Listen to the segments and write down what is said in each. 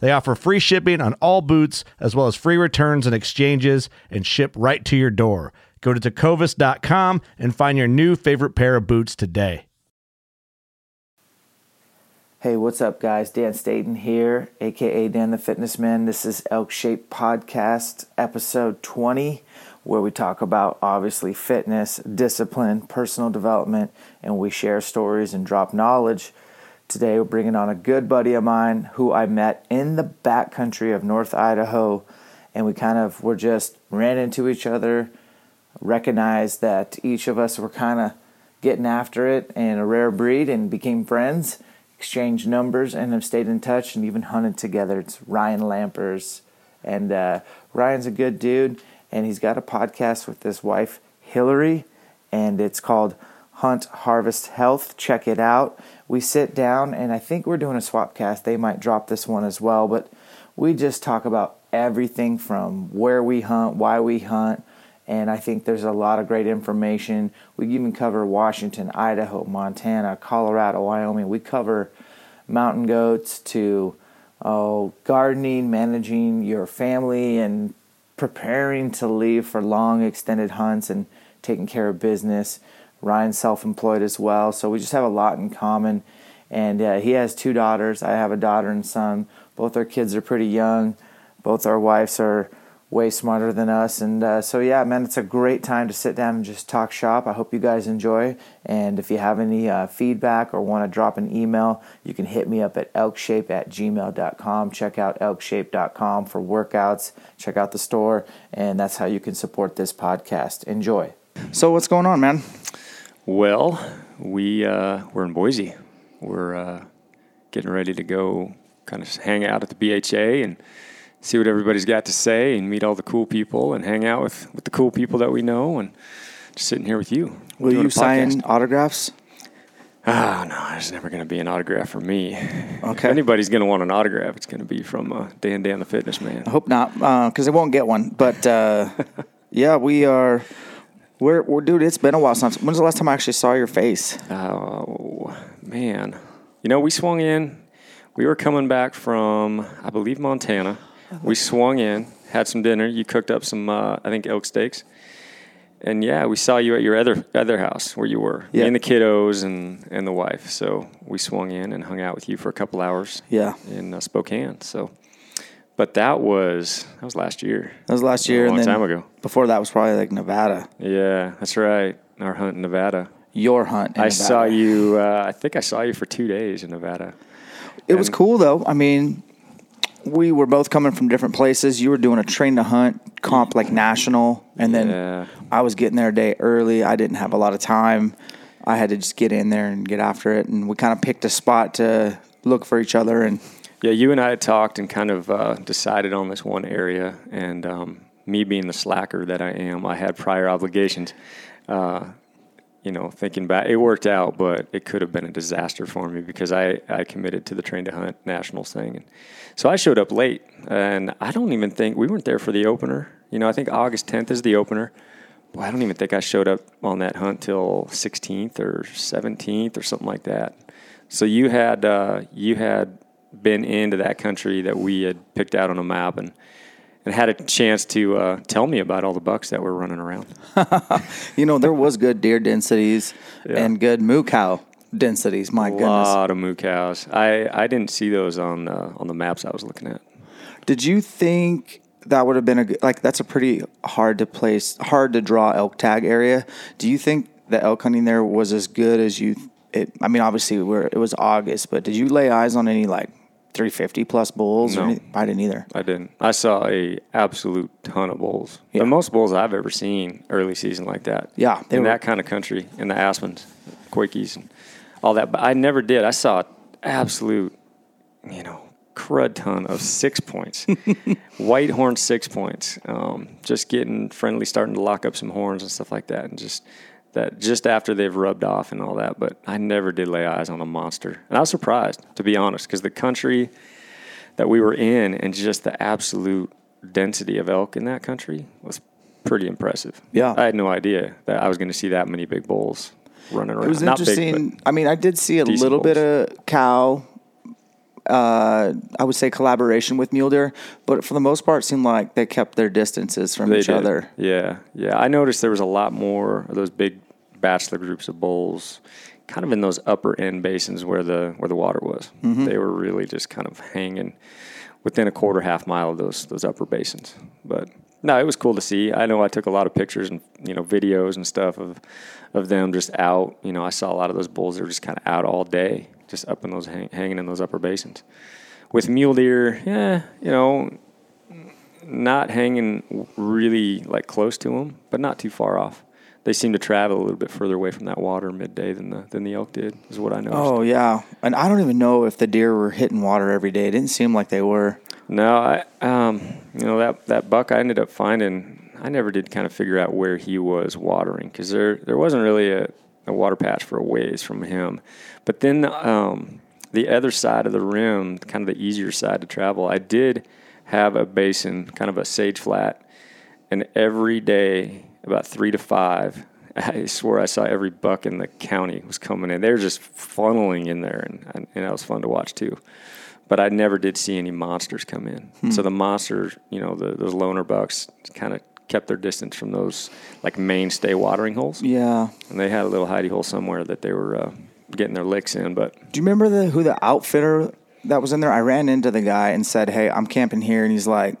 They offer free shipping on all boots, as well as free returns and exchanges, and ship right to your door. Go to tecovas.com and find your new favorite pair of boots today. Hey, what's up, guys? Dan Staton here, aka Dan the Fitness Man. This is Elk Shape Podcast, episode 20, where we talk about obviously fitness, discipline, personal development, and we share stories and drop knowledge. Today, we're bringing on a good buddy of mine who I met in the backcountry of North Idaho, and we kind of were just ran into each other, recognized that each of us were kind of getting after it and a rare breed, and became friends, exchanged numbers, and have stayed in touch and even hunted together. It's Ryan Lampers, and uh, Ryan's a good dude, and he's got a podcast with his wife Hillary, and it's called Hunt Harvest Health. Check it out we sit down and I think we're doing a swap cast. They might drop this one as well, but we just talk about everything from where we hunt, why we hunt, and I think there's a lot of great information. We even cover Washington, Idaho, Montana, Colorado, Wyoming. We cover mountain goats to oh, gardening, managing your family, and preparing to leave for long extended hunts and taking care of business. Ryan's self employed as well. So we just have a lot in common. And uh, he has two daughters. I have a daughter and son. Both our kids are pretty young. Both our wives are way smarter than us. And uh, so, yeah, man, it's a great time to sit down and just talk shop. I hope you guys enjoy. And if you have any uh, feedback or want to drop an email, you can hit me up at elkshape at gmail.com. Check out elkshape.com for workouts. Check out the store. And that's how you can support this podcast. Enjoy. So, what's going on, man? Well, we uh, we're in Boise. We're uh, getting ready to go, kind of hang out at the BHA and see what everybody's got to say, and meet all the cool people, and hang out with, with the cool people that we know, and just sitting here with you. Will you sign autographs? Ah, oh, no, there's never going to be an autograph for me. Okay. If anybody's going to want an autograph, it's going to be from uh, Dan Dan the Fitness Man. I hope not, because uh, I won't get one. But uh, yeah, we are where, where, dude, it's been a while since. When's the last time I actually saw your face? Oh, man. You know, we swung in. We were coming back from, I believe, Montana. We swung in, had some dinner. You cooked up some, uh, I think, elk steaks. And yeah, we saw you at your other other house where you were, yeah. and the kiddos and, and the wife. So we swung in and hung out with you for a couple hours. Yeah, in uh, Spokane. So but that was that was last year. That was last year, a long time ago. Before that was probably like Nevada. Yeah, that's right. Our hunt in Nevada. Your hunt. I Nevada. saw you. Uh, I think I saw you for two days in Nevada. It and was cool though. I mean, we were both coming from different places. You were doing a train to hunt comp like national, and then yeah. I was getting there a day early. I didn't have a lot of time. I had to just get in there and get after it, and we kind of picked a spot to look for each other and yeah, you and I had talked and kind of uh, decided on this one area, and um, me being the slacker that I am, I had prior obligations. Uh, you know, thinking back, it worked out, but it could have been a disaster for me because I, I committed to the train to hunt nationals thing. And so I showed up late, and I don't even think we weren't there for the opener. You know, I think August 10th is the opener. Boy, I don't even think I showed up on that hunt till 16th or 17th or something like that. So you had uh, you had been into that country that we had picked out on a map and and had a chance to uh, tell me about all the bucks that were running around. You know, there was good deer densities Yeah. and good moo cow densities. My a goodness. A lot of moo cows. I, I didn't see those on uh, on the maps I was looking at. Did you think that would have been a good, like that's a pretty hard to place, hard to draw elk tag area? Do you think the elk hunting there was as good as you? It, I mean, obviously we're, it was August, but did you lay eyes on any like 350 plus bulls? No. I didn't either. I didn't. I saw a absolute ton of bulls. Yeah. The most bulls I've ever seen early season like that. Yeah, in were- that kind of country, in the Aspens, Quakies, and all that. But I never did. I saw absolute, you know, crud ton of six points, white horn six points. Um, just getting friendly, starting to lock up some horns and stuff like that, and just that just after they've rubbed off and all that. But I never did lay eyes on a monster, and I was surprised to be honest, because the country that we were in and just the absolute density of elk in that country was pretty impressive. Yeah. I had no idea that I was going to see Uh, I would say collaboration with mule deer, but for the most part, it seemed like they kept their distances from they each did. other. Yeah, yeah. I noticed there was a lot more of those big bachelor groups of bulls, kind of in those upper end basins where the where the water was. Mm-hmm. They were really just kind of hanging within a quarter half mile of those those upper basins. But no, it was cool to see. I know I took a lot of pictures and you know videos and stuff of of them just out. You know, I saw a lot of those bulls. They were just kind of out all day, just up in those hang, hanging in those upper basins. With mule deer, yeah, you know, not hanging really like close to them, but not too far off. They seem to travel a little bit further away from that water midday than the than the elk did. Is what I noticed. Oh yeah, and I don't even know if the deer were hitting water every day. It didn't seem like they were. No, I um, you know that that buck I ended up finding. I never did kind of figure out where he was watering because there there wasn't really a, a water patch for a ways from him. But then um, the other side of the rim, kind of the easier side to travel, I did have a basin, kind of a sage flat, and every day about three to five. I swear I saw every buck in the county was coming in. They were just funneling in there, and, and that was fun to watch too but I never did see any monsters come in. So the monsters, you know, the, those loner bucks kind of kept their distance from those like mainstay watering holes, Yeah. and they had a little hidey hole somewhere that they were uh, getting their licks in. But Do you remember the who the outfitter that was in there? I ran into the guy and said, "Hey, I'm camping here," and he's like,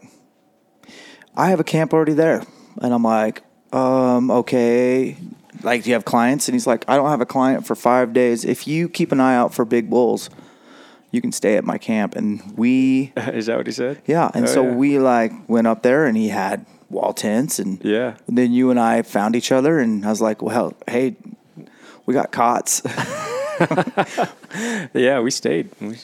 "I have a camp already there," and I'm like, "Um, okay." Like, do you have clients? And he's like, "I don't have a client for five days. If you keep an eye out for big bulls, you can stay at my camp." And we, is that what he said? yeah, and Oh, so yeah. we like went up there, and he had wall tents, and Yeah. then you and I found each other, and I was like, "Well, hey." We got cots. Yeah, we stayed. We,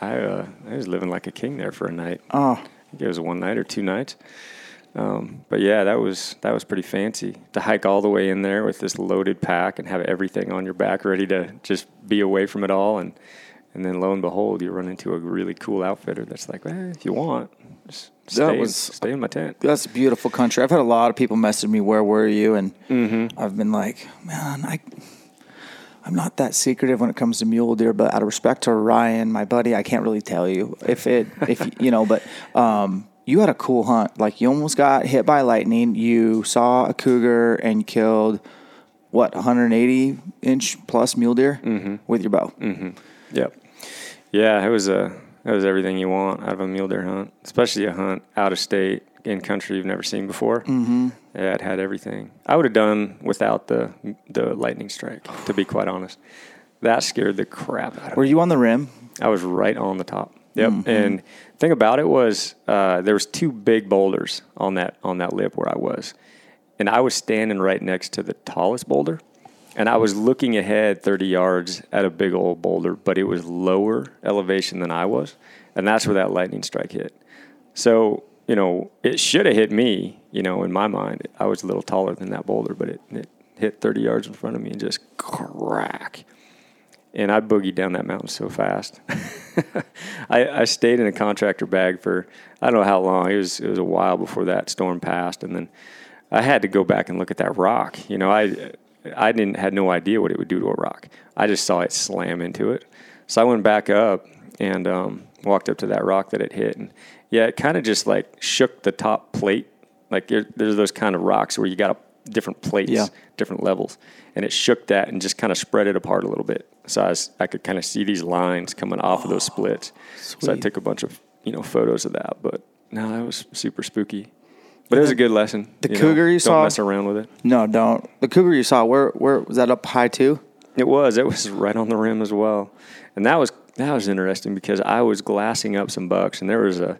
I uh, I was living like a king there for a night. Oh, I think it was one night or two nights. Um, but yeah, that was that was pretty fancy to hike all the way in there with this loaded pack and have everything on your back ready to just be away from it all, and and then lo and behold, you run into a really cool outfitter that's like, eh, if you want, just stay, in- was- stay in my tent. That's a beautiful country. I've had a lot of people message me, "Where were you?" And Mm-hmm. I've been like, "Man, I, I'm not that secretive when it comes to mule deer, but out of respect to Ryan, my buddy, I can't really tell you if it, if you know, but um, you had a cool hunt. Like you almost got hit by lightning. You saw a cougar and killed what 180 inch plus mule deer Mm-hmm. with your bow. Yep. Yeah, it was a it was everything you want out of a mule deer hunt, especially a hunt out of state in country you've never seen before. Mm-hmm. Yeah, it had everything. I would have done without the the lightning strike. To be quite honest, that scared the crap out of me. Were me. you on the rim? I was right on the top. Yep. And thing about it was uh, there was two big boulders on that on that lip where I was, and I was standing right next to the tallest boulder, and I was looking ahead 30 yards at a big old boulder, but it was lower elevation than I was, and that's where that lightning strike hit. So you know it should have hit me. You know, in my mind, I was a little taller than that boulder, but it it hit 30 yards in front of me and just crack. And I boogied down that mountain so fast. I, I stayed in a contractor bag for I don't know how long. It was it was a while before that storm passed, and then I had to go back and look at that rock. You know, I I didn't had no idea what it would do to a rock. I just saw it slam into it. So I went back up and um, walked up to that rock that it hit, and yeah, it kind of just like shook the top plate. Like there's those kind of rocks where you got a, different plates, Yeah. different levels, and it shook that and just kind of spread it apart a little bit. So I, was, I could kind of see these lines coming off of those splits. So I took a bunch of you know photos of that, but no, that was super spooky. But it was a good lesson. The you know, cougar you don't saw- mess around with it. No, don't. The cougar you saw, where where was that up high too? It was. It was right on the rim as well, and that was that was interesting because I was glassing up some bucks, and there was a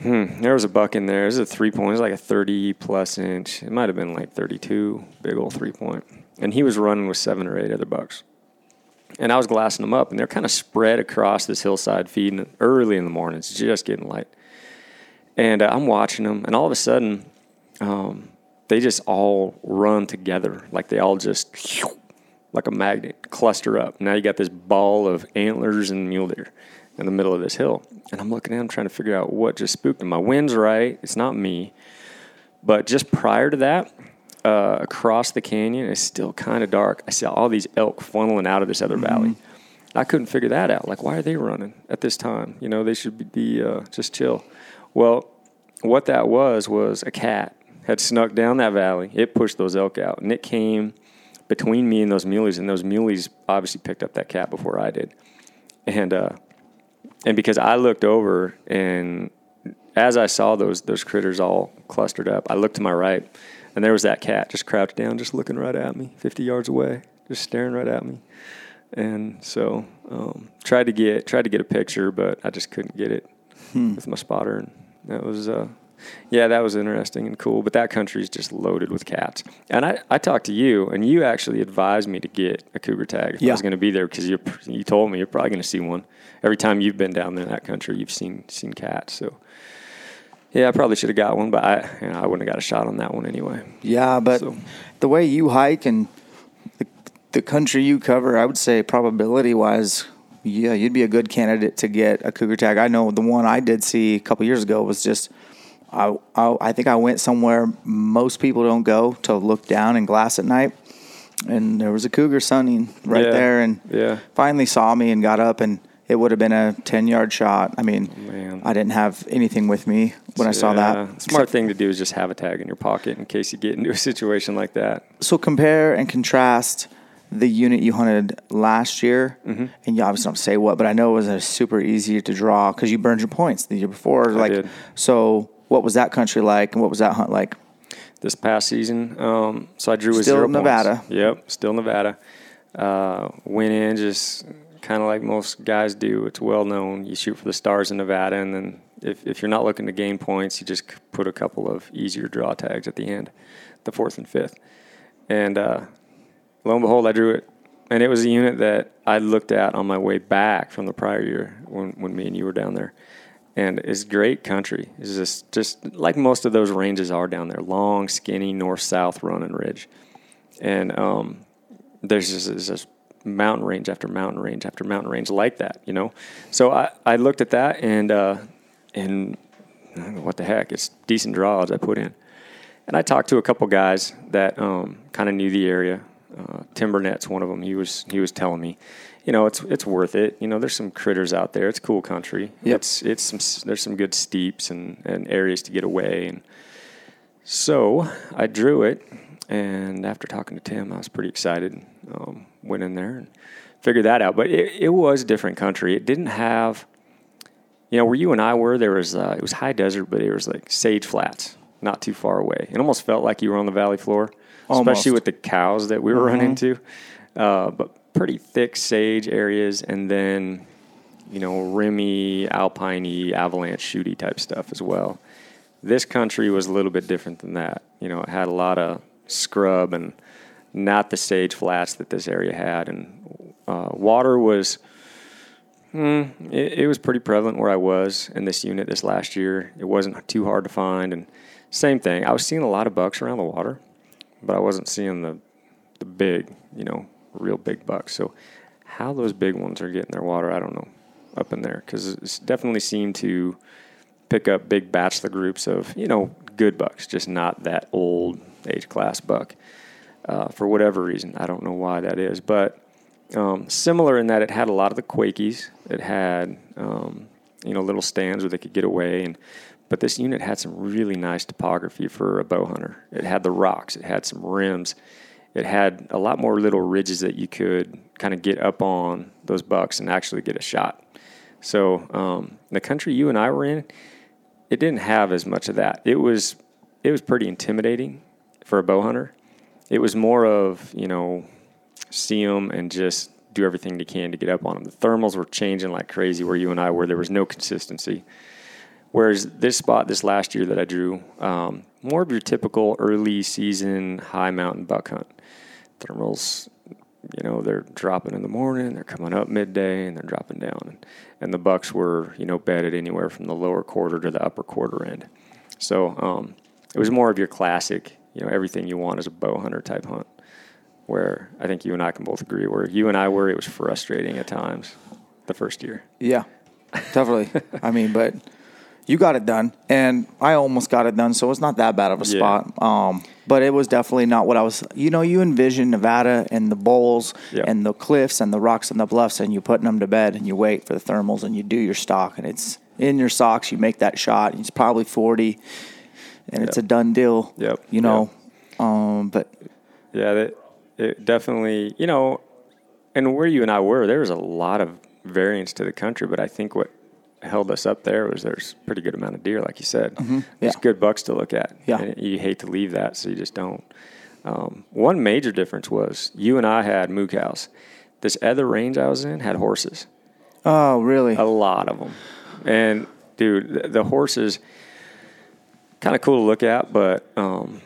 hmm, there was a buck in there. It was a three point. It was like a thirty plus inch. It might have been like thirty two, big old three point. point, and he was running with seven or eight other bucks. And I was glassing them up, and they're kind of spread across this hillside, feeding early in the morning. It's just getting light, and uh, I'm watching them, and all of a sudden, um, they just all run together, like they all just like a magnet, cluster up. Now you got this ball of antlers and mule deer in the middle of this hill. And I'm looking at them trying to figure out what just spooked them. My wind's right, it's not me. But just prior to that, uh, across the canyon, it's still kind of dark. I saw all these elk funneling out of this other valley. I couldn't figure that out. Like, why are they running at this time? You know, they should be uh, just chill. Well, what that was was a cat had snuck down that valley. It pushed those elk out, and it came between me and those muleys, and those muleys obviously picked up that cat before I did. And uh, and because I looked over, and as I saw those those critters all clustered up, I looked to my right, and there was that cat just crouched down, just looking right at me, 50 yards away, just staring right at me. And so um, tried to get tried to get a picture, but I just couldn't get it with my spotter, and that was uh, yeah, that was interesting and cool. But that country is just loaded with cats. And I, I talked to you, and you actually advised me to get a cougar tag if I was going to be there because you you told me you're probably going to see one every time you've been down there in that country. You've seen seen cats, so. Yeah, I probably should have got one, but I, you know, I wouldn't have got a shot on that one anyway. Yeah, but So- the way you hike and the, the country you cover, I would say probability wise, yeah, you'd be a good candidate to get a cougar tag. I know the one I did see a couple years ago was just. I, I, I think I went somewhere most people don't go to look down and glass at night, and there was a cougar sunning right Yeah, there, and yeah. finally saw me and got up, and it would have been a ten yard shot. I mean, Man. I didn't have anything with me when I saw that. Smart thing to do is just have a tag in your pocket in case you get into a situation like that. so compare and contrast the unit you hunted last year, Mm-hmm. and you obviously don't say what, but I know it was a super easy to draw because you burned your points the year before. like, did. so what was that country like, and what was that hunt like? this past season. Um, so I drew Still zero points. Nevada. Yep, still Nevada. Uh, went in just kind of like most guys do. It's well known. You shoot for the stars in Nevada, and then if, if you're not looking to gain points, you just put a couple of easier draw tags at the end, the fourth and fifth. And uh, lo and behold, I drew it. And it was a unit that I looked at on my way back from the prior year when, when me and you were down there. And it's great country. It's just, just like most of those ranges are down there long, skinny, north south running ridge. And um, there's just, there's just mountain range after mountain range after mountain range like that, you know? So I, I looked at that and, uh, and what the heck, it's decent draws I put in. And I talked to a couple guys that um, kind of knew the area. Uh, Timbernet's one of them. He was he was telling me, you know, it's it's worth it. You know, there's some critters out there. It's cool country. Yep. It's it's some there's some good steeps and, and areas to get away. And so I drew it, and after talking to Tim, I was pretty excited. Um, went in there and figured that out. But it, it was a different country. It didn't have, you know, where you and I were. There was uh, it was high desert, but it was like sage flats, not too far away. It almost felt like you were on the valley floor, Almost. especially with the cows that we were running into. Uh, but pretty thick sage areas, and then you know, rimmy, alpiney, avalanche shooty type stuff as well. This country was a little bit different than that. You know, it had a lot of scrub and not the sage flats that this area had, and uh, water was. Mm, it, it was pretty prevalent where I was in this unit this last year. It wasn't too hard to find, and same thing. I was seeing a lot of bucks around the water, but I wasn't seeing the the big, you know, real big bucks. So how those big ones are getting their water, I don't know, up in there because it definitely seemed to pick up big bachelor groups of you know good bucks, just not that old age class buck. Uh, for whatever reason, I don't know why that is, but um, similar in that it had a lot of the Quakies. It had um, you know little stands where they could get away, and but this unit had some really nice topography for a bow hunter. It had the rocks, it had some rims, it had a lot more little ridges that you could kind of get up on those bucks and actually get a shot. So um, the country you and I were in, it didn't have as much of that. It was it was pretty intimidating for a bow hunter. It was more of you know see them and just do everything they can to get up on them. The thermals were changing like crazy where you and I were. There was no consistency. Whereas this spot, this last year that I drew, um, more of your typical early season high mountain buck hunt. Thermals, you know, they're dropping in the morning, they're coming up midday, and they're dropping down. And, the bucks were, you know, bedded anywhere from the lower quarter to the upper quarter end. So um, it was more of your classic, you know, everything you want as a bow hunter type hunt where I think you and I can both agree where you and I were, it was frustrating at times the first year. Yeah, definitely. I mean, but you got it done, and I almost got it done, so it's not that bad of a Yeah. spot. Um, but it was definitely not what I was. You know, you envision Nevada and the bowls Yeah. and the cliffs and the rocks and the bluffs, and you putting them to bed, and you wait for the thermals, and you do your stock, and it's in your socks. You make that shot. It's probably forty, and it's a done deal. Yep. You know, um, but Yeah, that it definitely, you know, and where you and I were, there was a lot of variance to the country, but I think what held us up there was there's a pretty good amount of deer, like you said. There's Mm-hmm. Yeah. good bucks to look at. Yeah. And you hate to leave that, so you just don't. Um, one major difference was you and I had moo cows. This other range I was in had horses. oh, really? A lot of them. And dude, the, the horses kind of cool to look at, but um,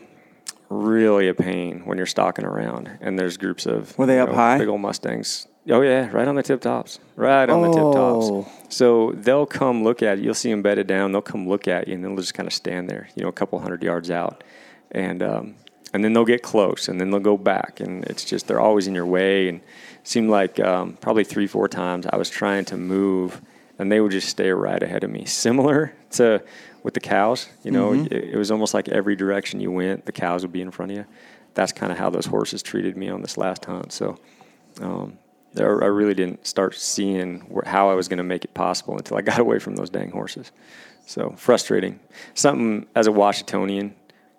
really a pain when you're stalking around. And there's groups of Were they up high? Big old mustangs. Oh yeah, right on the tip tops. Right on the tip Oh. tops. So they'll come look at you. You'll see them bedded down. They'll come look at you, and they'll just kind of stand there, you know, a couple hundred yards out, and um, and then they'll get close, and then they'll go back, and it's just they're always in your way. And it seemed like um, probably three, four times I was trying to move, and they would just stay right ahead of me. Similar to with the cows, you know, Mm-hmm. it, it was almost like every direction you went, the cows would be in front of you. That's kind of how those horses treated me on this last hunt. So. Um, there, I really didn't start seeing where, how I was going to make it possible until I got away from those dang horses. So frustrating. Something as a Washingtonian,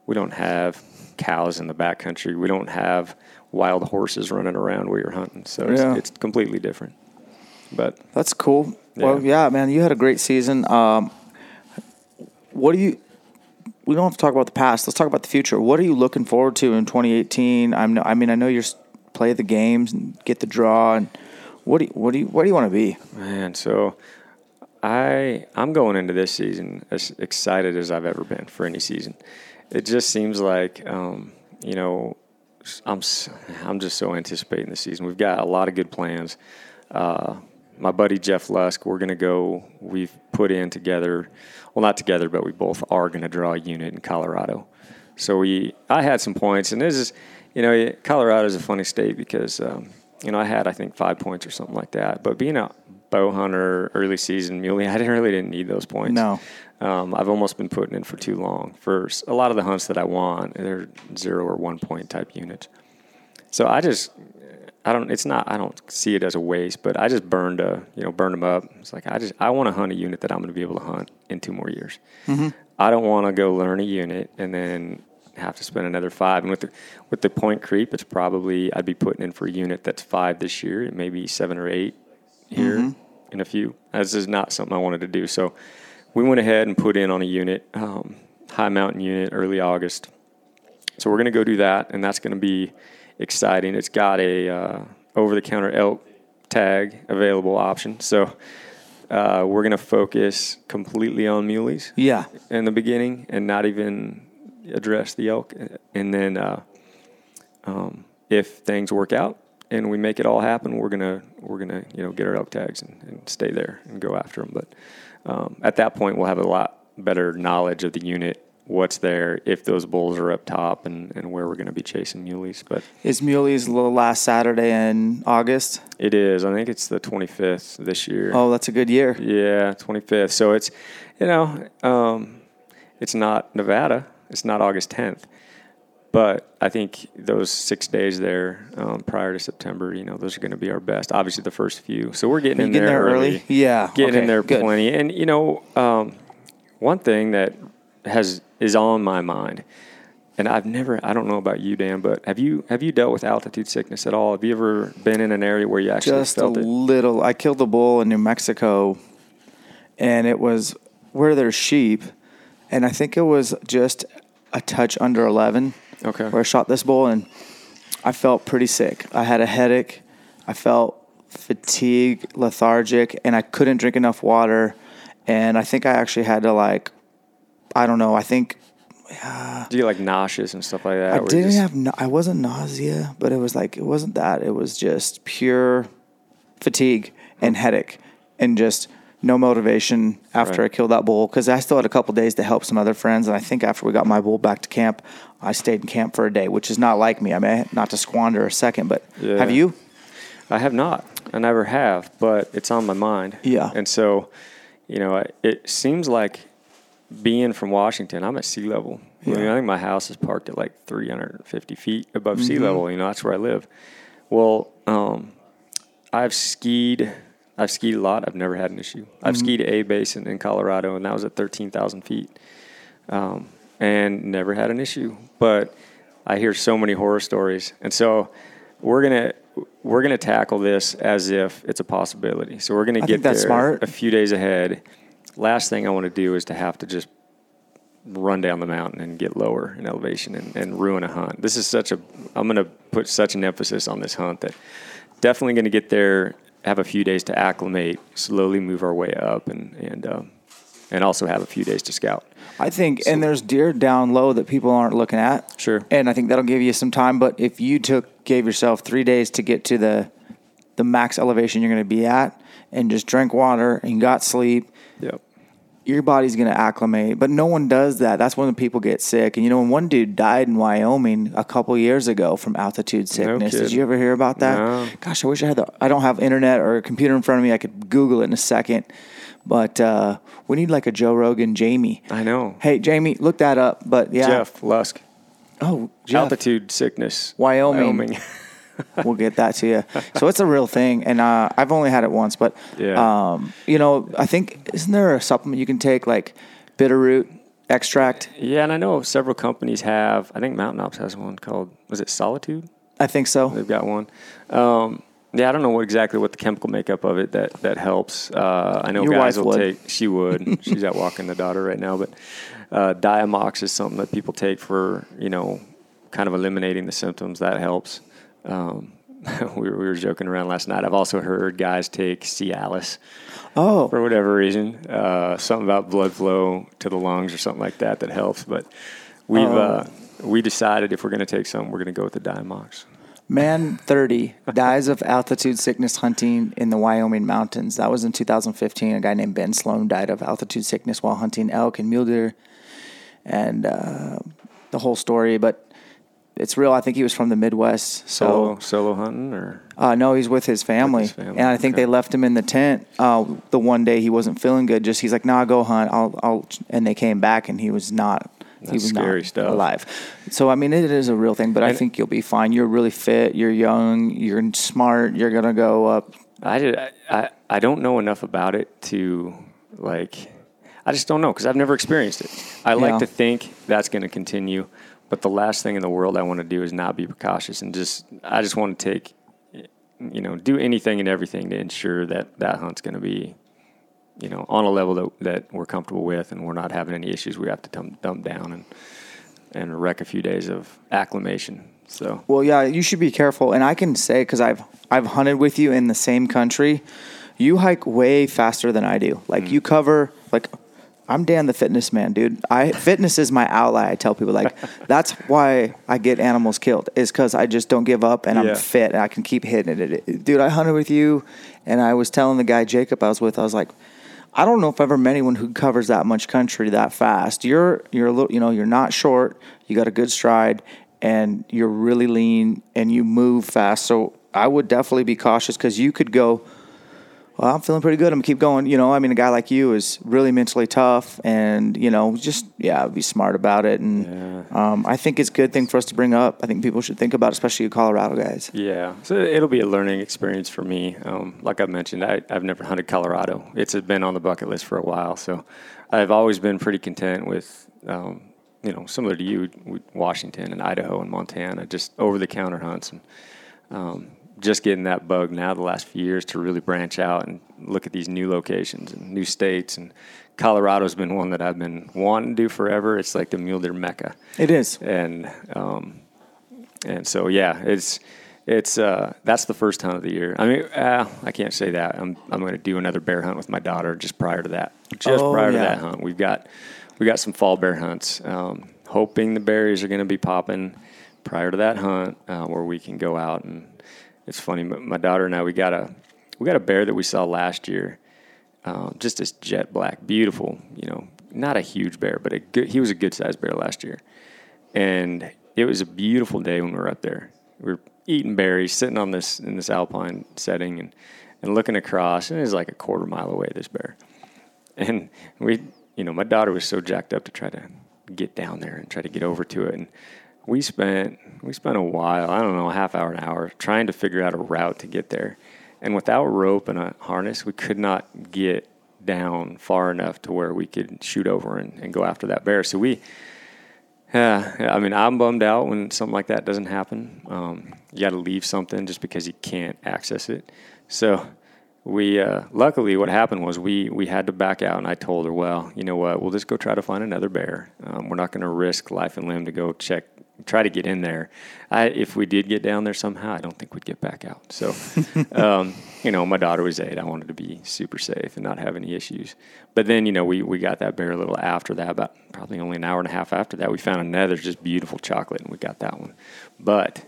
we don't have cows in the backcountry. We don't have wild horses running around where you're hunting. So Yeah. it's, it's completely different. But That's cool. Well, yeah, man, you had a great season. Um, what do you? We don't have to talk about the past. Let's talk about the future. What are you looking forward to in 2018? I'm. I mean, I know you're play the games and get the draw. And what do you, what do you what do you want to be? Man, so I I'm going into this season as excited as I've ever been for any season. It just seems like um, you know I'm I'm just so anticipating the season. We've got a lot of good plans. Uh, my buddy Jeff Lusk, we're going to go. We've put in together, well, not together, but we both are going to draw a unit in Colorado. So we, I had some points, and this is, you know, Colorado is a funny state because, um, you know, I had I think five points or something like that. But being a bow hunter, early season muley, I didn't really didn't need those points. No. Um, I've almost been putting in for too long. For a lot of the hunts that I want, they're zero or one point type units. So I just, I don't. It's not. I don't see it as a waste, but I just burned a, you know, burned them up. It's like I just, I want to hunt a unit that I'm going to be able to hunt in two more years. I don't want to go learn a unit and then have to spend another five. And with the with the point creep, it's probably I'd be putting in for a unit that's five this year, and maybe seven or eight here in a few. This is not something I wanted to do. So we went ahead and put in on a unit, um, high mountain unit, early August. So we're going to go do that, and that's going to be exciting. It's got a uh, over-the-counter elk tag available option. So uh, we're going to focus completely on muleys Yeah. in the beginning and not even address the elk. And then uh, um, if things work out and we make it all happen, we're gonna we're gonna you know get our elk tags and, and stay there and go after them. But um, at that point, we'll have a lot better knowledge of the unit what's there if those bulls are up top and, and where we're going to be chasing muleys. But Is Muley's the last Saturday in August? it is. I think it's the 25th this year. Oh, that's a good year. Yeah, 25th. So it's, you know, um, it's not Nevada. It's not August 10th. But I think those six days there um, prior to September, you know, those are going to be our best. Obviously, the first few. So we're getting in getting there, there early? Yeah, getting okay, in there good. plenty. And you know, um, one thing that has is on my mind, and I've never. I don't know about you, Dan, but have you have you dealt with altitude sickness at all? Have you ever been in an area where you actually Just a felt it? little. I killed a bull in New Mexico, and it was where there's sheep, and I think it was just a touch under 11 Okay. where I shot this bull, and I felt pretty sick. I had a headache. I felt fatigued, lethargic, and I couldn't drink enough water. And I think I actually had to like, I don't know. I think Do you like nauseous and stuff like that? I didn't just- have. I wasn't nausea, but it was like it wasn't that. It was just pure fatigue and headache, and just no motivation after Right. I killed that bull. Because I still had a couple days to help some other friends, and I think after we got my bull back to camp, I stayed in camp for a day, which is not like me. I mean, not to squander a second, but Yeah. have you? I have not. I never have, but it's on my mind. Yeah. And so, you know, it seems like being from Washington, I'm at sea level. I, mean, I think my house is parked at like 350 feet above sea Mm-hmm. level. You know, that's where I live. Well, um, I've skied. I've skied a lot. I've never had an issue. I've Mm-hmm. skied A Basin in Colorado, and that was at 13,000 feet, um, and never had an issue. But I hear so many horror stories, and so we're gonna we're gonna tackle this as if it's a possibility. So we're gonna I get there smart. a few days ahead. Last thing I want to do is to have to just run down the mountain and get lower in elevation and, and ruin a hunt. This is such a I'm going to put such an emphasis on this hunt that definitely going to get there, have a few days to acclimate, slowly move our way up, and and um, and also have a few days to scout. I think, and there's deer down low that people aren't looking at. Sure. And I think that'll give you some time. But if you took gave yourself three days to get to the the max elevation you're going to be at, and just drank water and got sleep, Yep. Your body's going to acclimate. But no one does that. That's when the people get sick. And you know, when one dude died in Wyoming a couple years ago from altitude sickness. Did you ever hear about that? No. Gosh, I wish I had the. I don't have internet or a computer in front of me. I could Google it in a second. But uh, we need like a Joe Rogan, Jamie. I know. Hey, Jamie, look that up. But yeah, Jeff Lusk, Oh, Jeff, altitude sickness, Wyoming. Wyoming. we'll get that to you. So it's a real thing, and uh, I've only had it once, but Yeah. um, you know, I think isn't there a supplement you can take like bitterroot extract? yeah, and I know several companies have. I think Mountain Ops has one called was it Solitude? I think so. They've got one. Um, yeah, I don't know what exactly what the chemical makeup of it that that helps. Uh, I know Your guys will would. take. She would. She's out walking the daughter right now, but uh, Diamox is something that people take for you know, kind of eliminating the symptoms. That helps. Um, we, were, we were joking around last night. I've also heard guys take Cialis Oh, for whatever reason. Uh, something about blood flow to the lungs or something like that that helps. But we've Oh. uh, we decided if we're going to take something, we're going to go with the Diamox. man, thirty dies of altitude sickness hunting in the Wyoming mountains. That was in 2015. A guy named Ben Sloan died of altitude sickness while hunting elk and mule deer, and uh, the whole story. But it's real. I think he was from the Midwest. So Solo solo hunting or Uh, no, he's with his family, his family, and I think okay. they left him in the tent. Uh, the one day he wasn't feeling good. Just he's like, "Nah, go hunt." I'll, I'll, and they came back, and he was not. he That's was scary not stuff. alive. So I mean, it is a real thing. But I think you'll be fine. You're really fit. You're young. You're smart. You're gonna go up. I did I I don't know enough about it to like I just don't know because I've never experienced it. I like Yeah. to think that's going to continue, but the last thing in the world I want to do is not be precautious and just I just want to take you know do anything and everything to ensure that that hunt's going to be you know on a level that that we're comfortable with and we're not having any issues we have to dump, dump down and and wreck a few days of acclimation. So Well, yeah, you should be careful. And I can say because I've I've hunted with you in the same country, you hike way faster than I do. Like Mm. you cover like. I'm Dan the fitness man, dude. I fitness is my ally. I tell people like that's why I get animals killed is because I just don't give up and I'm fit and I can keep hitting it. Dude, I hunted with you, and I was telling the guy Jacob I was with, I was like, I don't know if I've ever met anyone who covers that much country that fast. You're you're a little, you know, you're not short. You got a good stride, and you're really lean, and you move fast. So I would definitely be cautious because you could go. Well, I'm feeling pretty good. I'm gonna keep going. You know, I mean, a guy like you is really mentally tough, and you know, just yeah, be smart about it. And um, I think it's a good thing for us to bring up. I think people should think about, it, especially you Colorado guys. Yeah, so it'll be a learning experience for me. Um, like I mentioned, I, I've never hunted Colorado. It's been on the bucket list for a while, so I've always been pretty content with, um, you know, similar to you, with Washington and Idaho and Montana, just over the counter hunts and um, just getting that bug now the last few years to really branch out and look at these new locations and new states. And Colorado's been one that I've been wanting to do forever. It's like the mule deer mecca It is. and um, and so yeah, it's it's uh, that's the first hunt of the year. I mean, uh, I can't say that. I'm I'm going to do another bear hunt with my daughter just prior to that. Just Oh, prior to that hunt, we've got we got some fall bear hunts. Um, hoping the berries are going to be popping prior to that hunt, uh, where we can go out and it's funny. My daughter and I we got a we got a bear that we saw last year. Um, just this jet black, beautiful. You know, not a huge bear, but a good. He was a good sized bear last year and it was a beautiful day when we were up there. We were eating berries, sitting on this in this alpine setting, and and looking across, and it was like a quarter mile away. This bear, and we, you know, my daughter was so jacked up to try to get down there and try to get over to it, and we spent we spent a while, I don't know, a half hour, an hour, trying to figure out a route to get there, and without rope and a harness, we could not get down far enough to where we could shoot over and, and go after that bear. So we yeah, I mean, I'm bummed out when something like that doesn't happen. Um, you got to leave something just because you can't access it. So we, uh, luckily, what happened was we we had to back out, and I told her, well, you know what, we'll just go try to find another bear. Um, we're not going to risk life and limb to go check, try to get in there. I, if we did get down there somehow, I don't think we'd get back out. So, um, you know, my daughter was eight. I wanted to be super safe and not have any issues. But then, you know, we, we got that bear a little after that, about probably only an hour and a half after that. We found another just beautiful chocolate, and we got that one. But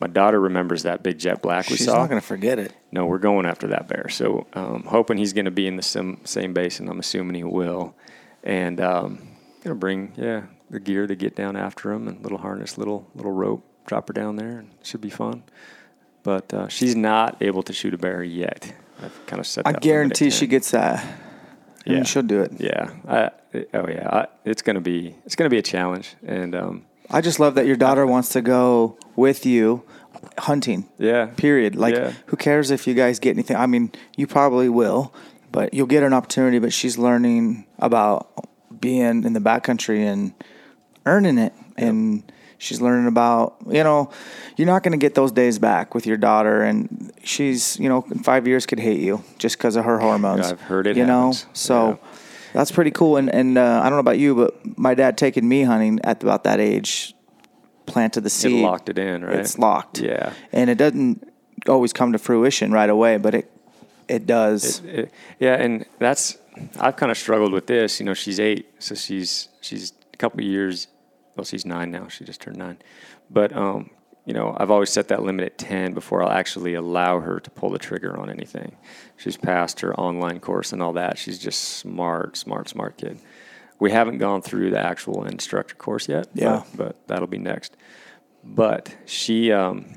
my daughter remembers that big jet black we She's saw. not going to forget it. no, we're going after that bear. So, um, hoping he's going to be in the sim, same basin. I'm assuming he will. And um, gonna bring yeah the gear to get down after them and little harness, little little rope, drop her down there, and it should be fun. But uh, she's not able to shoot a bear yet. I've kind of set. I guarantee she gets that. I mean, Yeah. she'll do it. Yeah. I, oh yeah. I, it's gonna be it's gonna be a challenge. And um, I just love that your daughter wants to go with you hunting. yeah. Period. Like, Yeah. who cares if you guys get anything? I mean, you probably will, but you'll get an opportunity. But she's learning about being in the backcountry and earning it, and she's learning about you know, you're not going to get those days back with your daughter, and she's you know, five years could hate you just because of her hormones. I've heard it You happens. know, so. Yeah. That's pretty cool, and and uh, I don't know about you, but my dad taking me hunting at about that age, planted the It seed. locked it in, right? It's locked. Yeah. And it doesn't always come to fruition right away, but it it does. It- it- yeah, and that's I've kind of struggled with this. You know, she's eight, so she's she's a couple years. Well, she's nine now. She just turned nine, but um, you know, I've always set that limit at ten before I'll actually allow her to pull the trigger on anything. She's passed her online course and all that. She's just smart, smart, smart kid. We haven't gone through the actual instructor course yet. Yeah. but, but that'll be next. But she, um,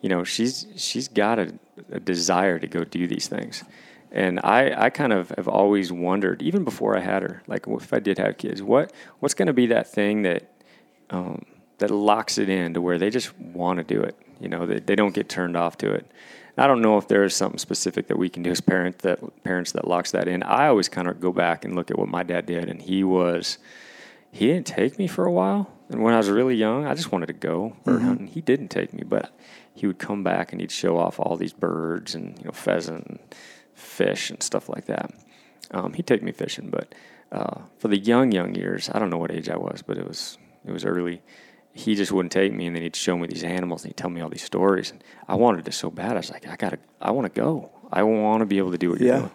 you know, she's she's got a, a desire to go do these things. And I, I kind of have always wondered, even before I had her, like if I did have kids, what what's going to be that thing that um, that locks it in to where they just want to do it. You know, they, they don't get turned off to it. I don't know if there is something specific that we can do as parents that parents that locks that in. I always kind of go back and look at what my dad did, and he was he didn't take me for a while. And when I was really young, I just wanted to go bird hunting. He didn't take me, but he would come back and he'd show off all these birds and you know pheasant and fish and stuff like that. Um, he'd take me fishing, but uh, for the young young years, I don't know what age I was, but it was it was early. He just wouldn't take me, and then he'd show me these animals and he'd tell me all these stories. And I wanted it so bad. I was like, I gotta, I want to go. I want to be able to do what you're Yeah. doing.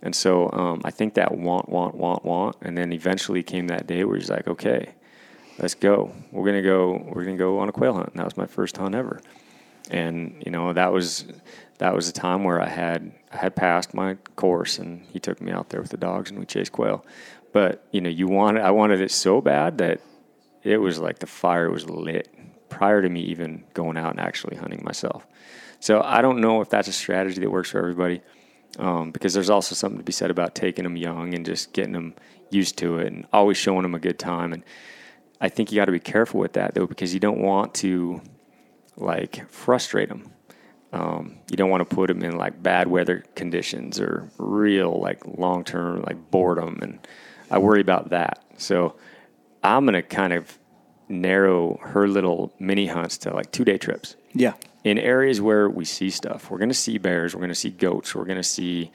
And so um, I think that want, want, want, want, and then eventually came that day where he's like, okay, let's go. We're gonna go. We're gonna go on a quail hunt. And that was my first hunt ever. and you know that was that was a time where I had I had passed my course, and he took me out there with the dogs, and we chased quail. But you know, you wanted I wanted it so bad that it was like the fire was lit prior to me even going out and actually hunting myself. So I don't know if that's a strategy that works for everybody, um, because there's also something to be said about taking them young and just getting them used to it, and always showing them a good time. And I think you got to be careful with that though, because you don't want to like frustrate them. Um, you don't want to put them in like bad weather conditions or real like long term like boredom, and I worry about that. So I'm gonna kind of narrow her little mini hunts to like two day trips Yeah. in areas where we see stuff. We're going to see bears. We're going to see goats. We're going to see,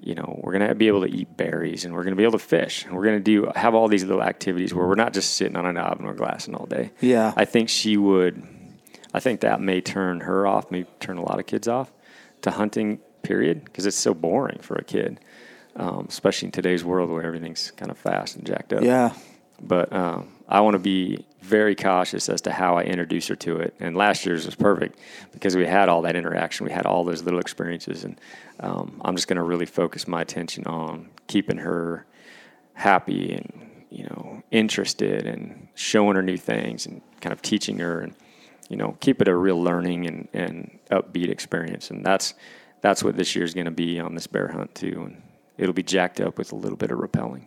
you know, we're going to be able to eat berries and we're going to be able to fish. And we're going to do have all these little activities where we're not just sitting on an knob and we're glassing all day. Yeah. I think she would. I think that may turn her off. May turn a lot of kids off to hunting. Period, because it's so boring for a kid, um, especially in today's world where everything's kind of fast and jacked up Yeah. but um, I want to be very cautious as to how I introduce her to it. And last year's was perfect because we had all that interaction, we had all those little experiences, and um, I'm just going to really focus my attention on keeping her happy and you know interested and showing her new things and kind of teaching her and you know keep it a real learning and, and upbeat experience. And that's that's what this year's going to be on this bear hunt too, and it'll be jacked up with a little bit of rappelling.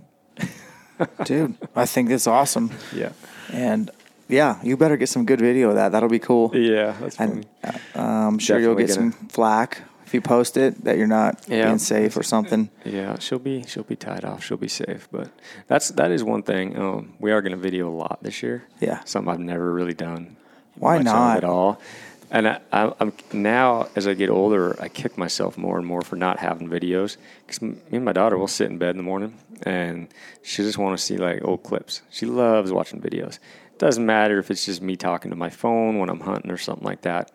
Dude, I think that's awesome. Yeah. And yeah, you better get some good video of that. That'll be cool. Yeah, that's funny. And uh, I'm sure you'll get Definitely some flack if you post it that you're not Yeah. being safe or something. Yeah, she'll be she'll be tied off. She'll be safe. But that's that is one thing. Um, we are going to video a lot this year. Yeah. something I've never really done. Why not? at all? And I, I, I'm now as I get older, I kick myself more and more for not having videos. Because me and my daughter will sit in bed in the morning, and she just want to see like old clips. She loves watching videos. Doesn't matter if it's just me talking to my phone when I'm hunting or something like that,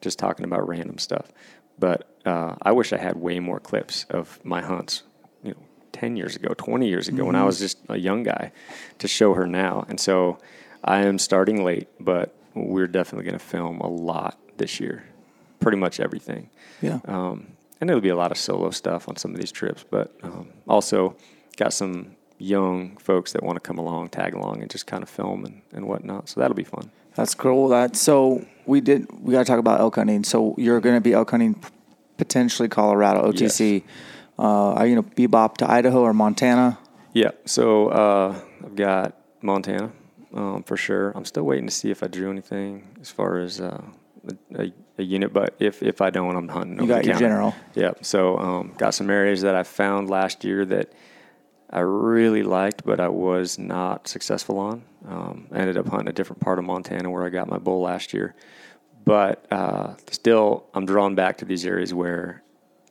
just talking about random stuff. But uh, I wish I had way more clips of my hunts, you know, 10 years ago, 20 years ago, when I was just a young guy to show her now. And so I am starting late, but we're definitely going to film a lot this year, pretty much everything. Yeah. Um, and it'll be a lot of solo stuff on some of these trips, but um, also got some young folks that want to come along, tag along, and just kind of film and, and whatnot. So that'll be fun. That's cool. That so we did. We got to talk about elk hunting. So you're going to be elk hunting potentially Colorado OTC. Uh, are you going to bebop to Idaho or Montana? Yeah. So uh, I've got Montana um, for sure. I'm still waiting to see if I drew anything as far as uh, a, a, unit, but if if I don't, I'm hunting. You over got your counter. general. Yep. So um, got some areas that I found last year that I really liked, but I was not successful on. Um, I ended up hunting a different part of Montana where I got my bull last year, but uh, still, I'm drawn back to these areas where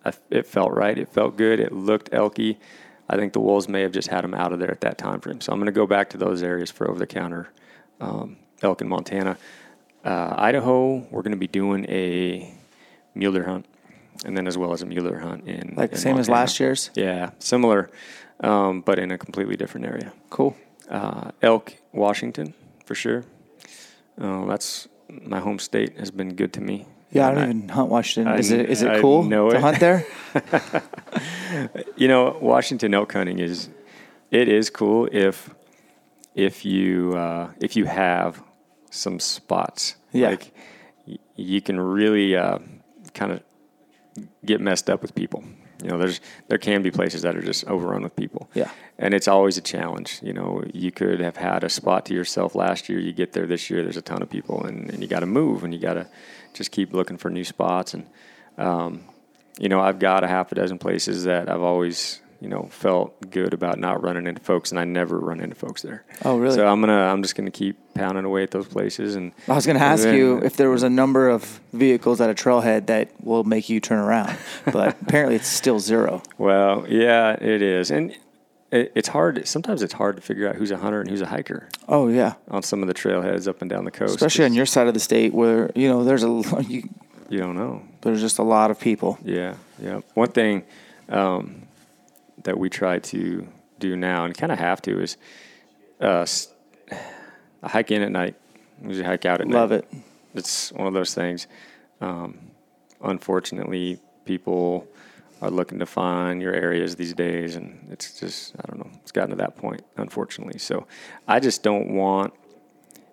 I, it felt right. It felt good. It looked elky. I think the wolves may have just had them out of there at that time frame. So I'm going to go back to those areas for over the counter um, elk in Montana. Uh, Idaho, we're going to be doing a mule deer hunt, and then as well as a mule deer hunt in Like in same as last year's. Yeah, similar, um, but in a completely different area. Cool. Uh, elk, Washington, for sure. Uh, that's my home state. Has been good to me. Yeah, I don't even hunt Washington. I Is it is it I cool to it. hunt there? you know, Washington elk hunting is it is cool if if you uh, if you have some spots. Yeah. Like y- you can really uh, kind of get messed up with people. You know, there's there can be places that are just overrun with people. Yeah. And it's always a challenge. You know, you could have had a spot to yourself last year. You get there this year, there's a ton of people, and, and you got to move, and you got to just keep looking for new spots. And um, you know, I've got a half a dozen places that I've always you know felt good about not running into folks, and I never run into folks there. Oh, really? So I'm gonna I'm just gonna keep pounding away at those places, and I was going to ask then- you if there was a number of vehicles at a trailhead that will make you turn around, but apparently it's still zero. Well, yeah, it is, and it, it's hard. Sometimes it's hard to figure out who's a hunter and who's a hiker Oh yeah, on some of the trailheads up and down the coast. especially on your side of the state where you know there's a you, you don't know. there's just a lot of people. Yeah, yeah. One thing um, that we try to do now, and kind of have to, is uh, I hike in at night. Usually hike out at night. Love it. It's one of those things. Um, unfortunately, people are looking to find your areas these days, and it's just I don't know. It's gotten to that point, unfortunately. So I just don't want,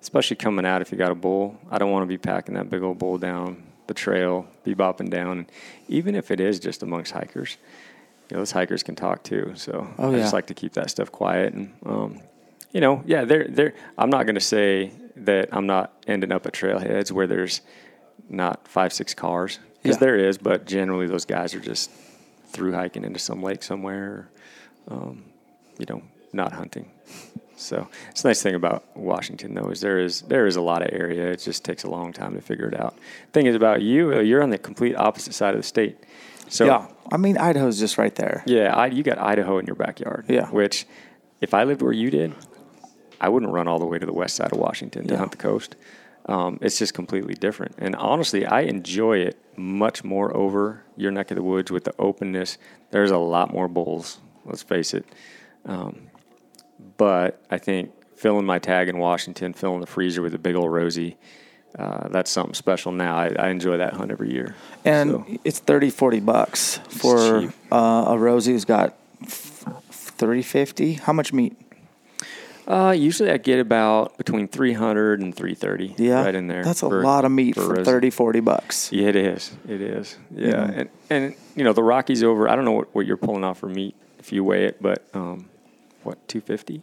especially coming out if you got a bull. I don't want to be packing that big old bull down the trail, be bopping down, and even if it is just amongst hikers, you know, those hikers can talk too. So Oh, I just like to keep that stuff quiet and. Um, you know, yeah, they're, they're, I'm not going to say that I'm not ending up at trailheads where there's not five, six cars because Yeah. there is, but generally those guys are just through hiking into some lake somewhere, um, you know, not hunting. So it's a nice thing about Washington though is there is there is a lot of area. It just takes a long time to figure it out. Thing is about you, uh, you're on the complete opposite side of the state. So yeah, I mean Idaho's just right there. yeah, I, you got Idaho in your backyard. Yeah. Which, if I lived where you did, I wouldn't run all the way to the west side of Washington to Yeah. hunt the coast. Um, it's just completely different. And honestly, I enjoy it much more over your neck of the woods with the openness. There's a lot more bulls, let's face it. Um, but I think filling my tag in Washington, filling the freezer with a big old Rosie, uh, that's something special now. I, I enjoy that hunt every year. And So- it's 30, 40 bucks for uh, a Rosie who's got f- 30, 50. How much meat? Uh, usually I get about between 300 and 330 Yeah. right in there. That's a for- lot of meat for, Rosie. 30, 40 bucks. Yeah, it is. It is. Yeah. Yeah. And, and, you know, the Rockies over, I don't know what, what you're pulling off for meat if you weigh it, but um, what, 250?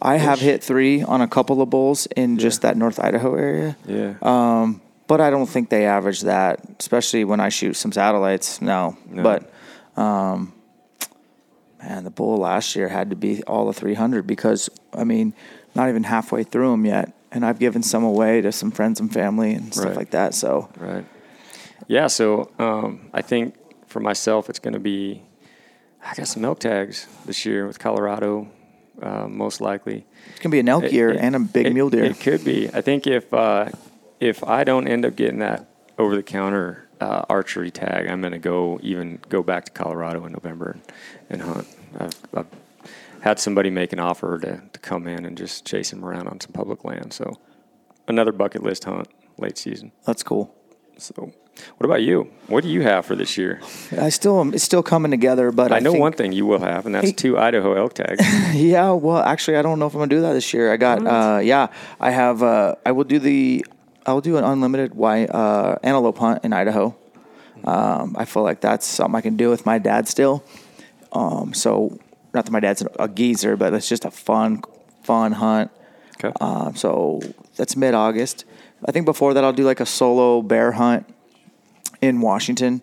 I have hit three on a couple of bulls in just that North Idaho area. Yeah. Um, but I don't think they average that, especially when I shoot some satellites. No, No. but um, man, the bull last year had to be all of 300 because I mean, not even halfway through them yet, and I've given some away to some friends and family and stuff Right. like that. So right. Yeah. So um, I think for myself, it's going to be, I got some elk tags this year with Colorado, uh, most likely. it's gonna be an elk It- year it- and a big it- mule deer. It could be. I think if uh, if I don't end up getting that over the counter uh, archery tag, I'm going to go even go back to Colorado in November and, and hunt. I've, I've had somebody make an offer to, to come in and just chase him around on some public land. So another bucket list hunt late season. That's cool. So what about you? What do you have for this year? I still am. It's still coming together, but I, I know one thing you will have, and that's two Idaho elk tags. Yeah, well, actually, I don't know if I'm gonna do that this year. I got, uh, yeah, I have. Uh, I will do the, I will do an unlimited white uh, antelope hunt in Idaho. Um, I feel like that's something I can do with my dad still. Um, so, not that my dad's a geezer, but it's just a fun, fun hunt. Okay. Um, so that's mid August. I think before that, I'll do like a solo bear hunt in Washington,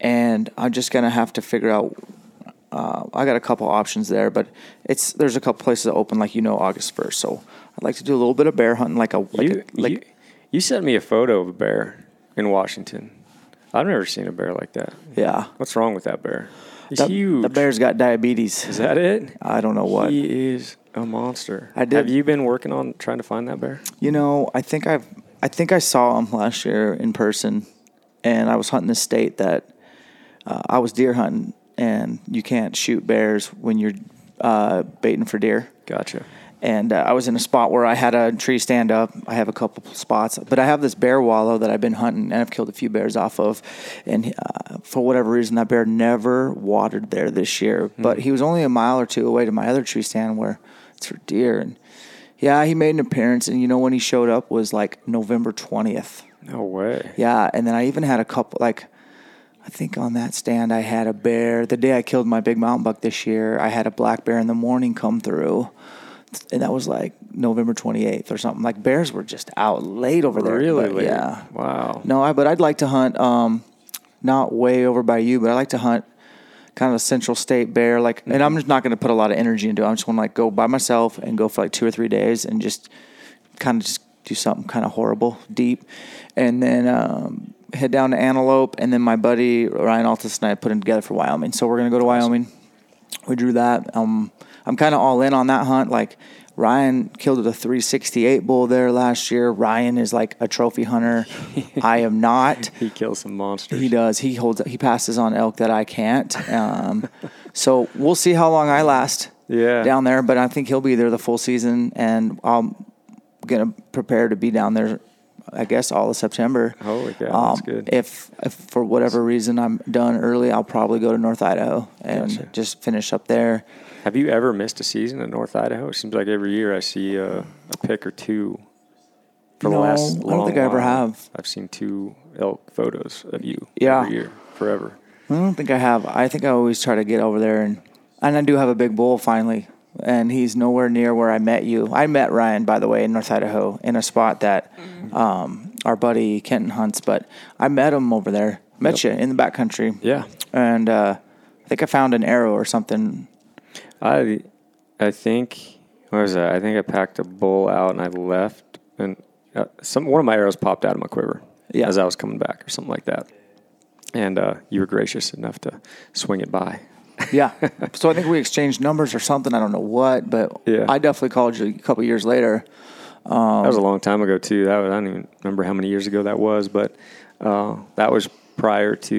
and I'm just gonna have to figure out. Uh, I got a couple options there, but it's there's a couple places that open like you know August first. So I'd like to do a little bit of bear hunting, like a like you, a, like you, you sent me a photo of a bear in Washington. I've never seen a bear like that. yeah. What's wrong with that bear? He's That- huge. The bear's got diabetes. Is that it? I don't know what. He is a monster. I did- Have you been working on trying to find that bear? You know, I think I've I think I saw him last year in person, and I was hunting a state that uh, I was deer hunting, and you can't shoot bears when you're uh, baiting for deer. Gotcha. And uh, I was in a spot where I had a tree stand up. I have a couple spots, but I have this bear wallow that I've been hunting, and I've killed a few bears off of. And uh, for whatever reason, that bear never watered there this year. But he was only a mile or two away to my other tree stand where it's for deer. And yeah, he made an appearance, and you know when he showed up was like November twentieth. No way. Yeah, and then I even had a couple like I think on that stand I had a bear. The day I killed my big mountain buck this year, I had a black bear in the morning come through. And that was like November 28th or something. Like bears were just out late over there. Really? but late? Yeah. Wow. No, I but I'd like to hunt um not way over by you, but I like to hunt kind of a central state bear like and I'm just not going to put a lot of energy into it. I'm just going to like go by myself and go for like 2 or 3 days and just kind of just do something kind of horrible, deep, and then um, head down to Antelope, and then my buddy Ryan Altus and I put him together for Wyoming. So we're gonna go to Wyoming. We drew that. Um, I'm kind of all in on that hunt. Like Ryan killed a 368 bull there last year. Ryan is like a trophy hunter. I am not. He kills some monsters. He does. He holds. He passes on elk that I can't. Um, so we'll see how long I last Yeah. down there. But I think he'll be there the full season, and I'm gonna prepare to be down there I guess all of September. Holy cow, that's good. If, if for whatever reason I'm done early, I'll probably go to North Idaho and Gotcha. just finish up there. Have you ever missed a season in North Idaho? It seems like every year I see a, a pick or two. For No, the last I don't think I ever while. have. I've seen two elk photos of you Yeah. every year, forever. I don't think I have. I think I always try to get over there and and I do have a big bull finally. And he's nowhere near where I met you. I met Ryan, by the way, in North Idaho in a spot that um, our buddy Kenton hunts, but I met him over there. Met you in the backcountry. Yeah, And uh, I think I found an arrow or something. I I think what was that? I think I packed a bull out and I left, and uh, some one of my arrows popped out of my quiver Yeah. as I was coming back, or something like that. And uh, you were gracious enough to swing it by. Yeah. so I think we exchanged numbers or something. I don't know what, but Yeah. I definitely called you a couple years later. that was a long time ago too. That was, I don't even remember how many years ago that was, but uh, that was prior to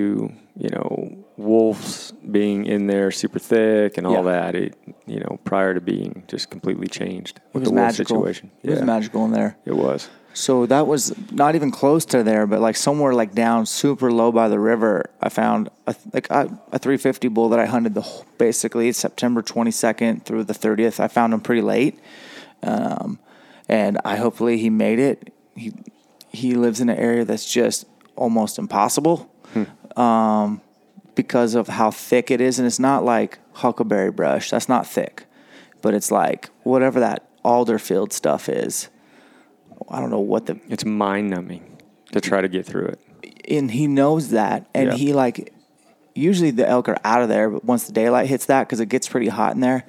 you know wolves being in there super thick and all Yeah. that. It you know prior to being just completely changed It with was the wolf magical. situation. It was magical in there. It was. So that was not even close to there, but like somewhere like down super low by the river, I found a, like a, a 350 bull that I hunted the whole, basically September 22nd through the 30th. I found him pretty late, um, and I hopefully he made it. He he lives in an area that's just almost impossible, um, because of how thick it is, and it's not like huckleberry brush. That's not thick, but it's like whatever that alderfield stuff is. I don't know what the It's mind numbing to try to get through it. and he knows that and Yeah. he like usually the elk are out of there but once the daylight hits that because it gets pretty hot in there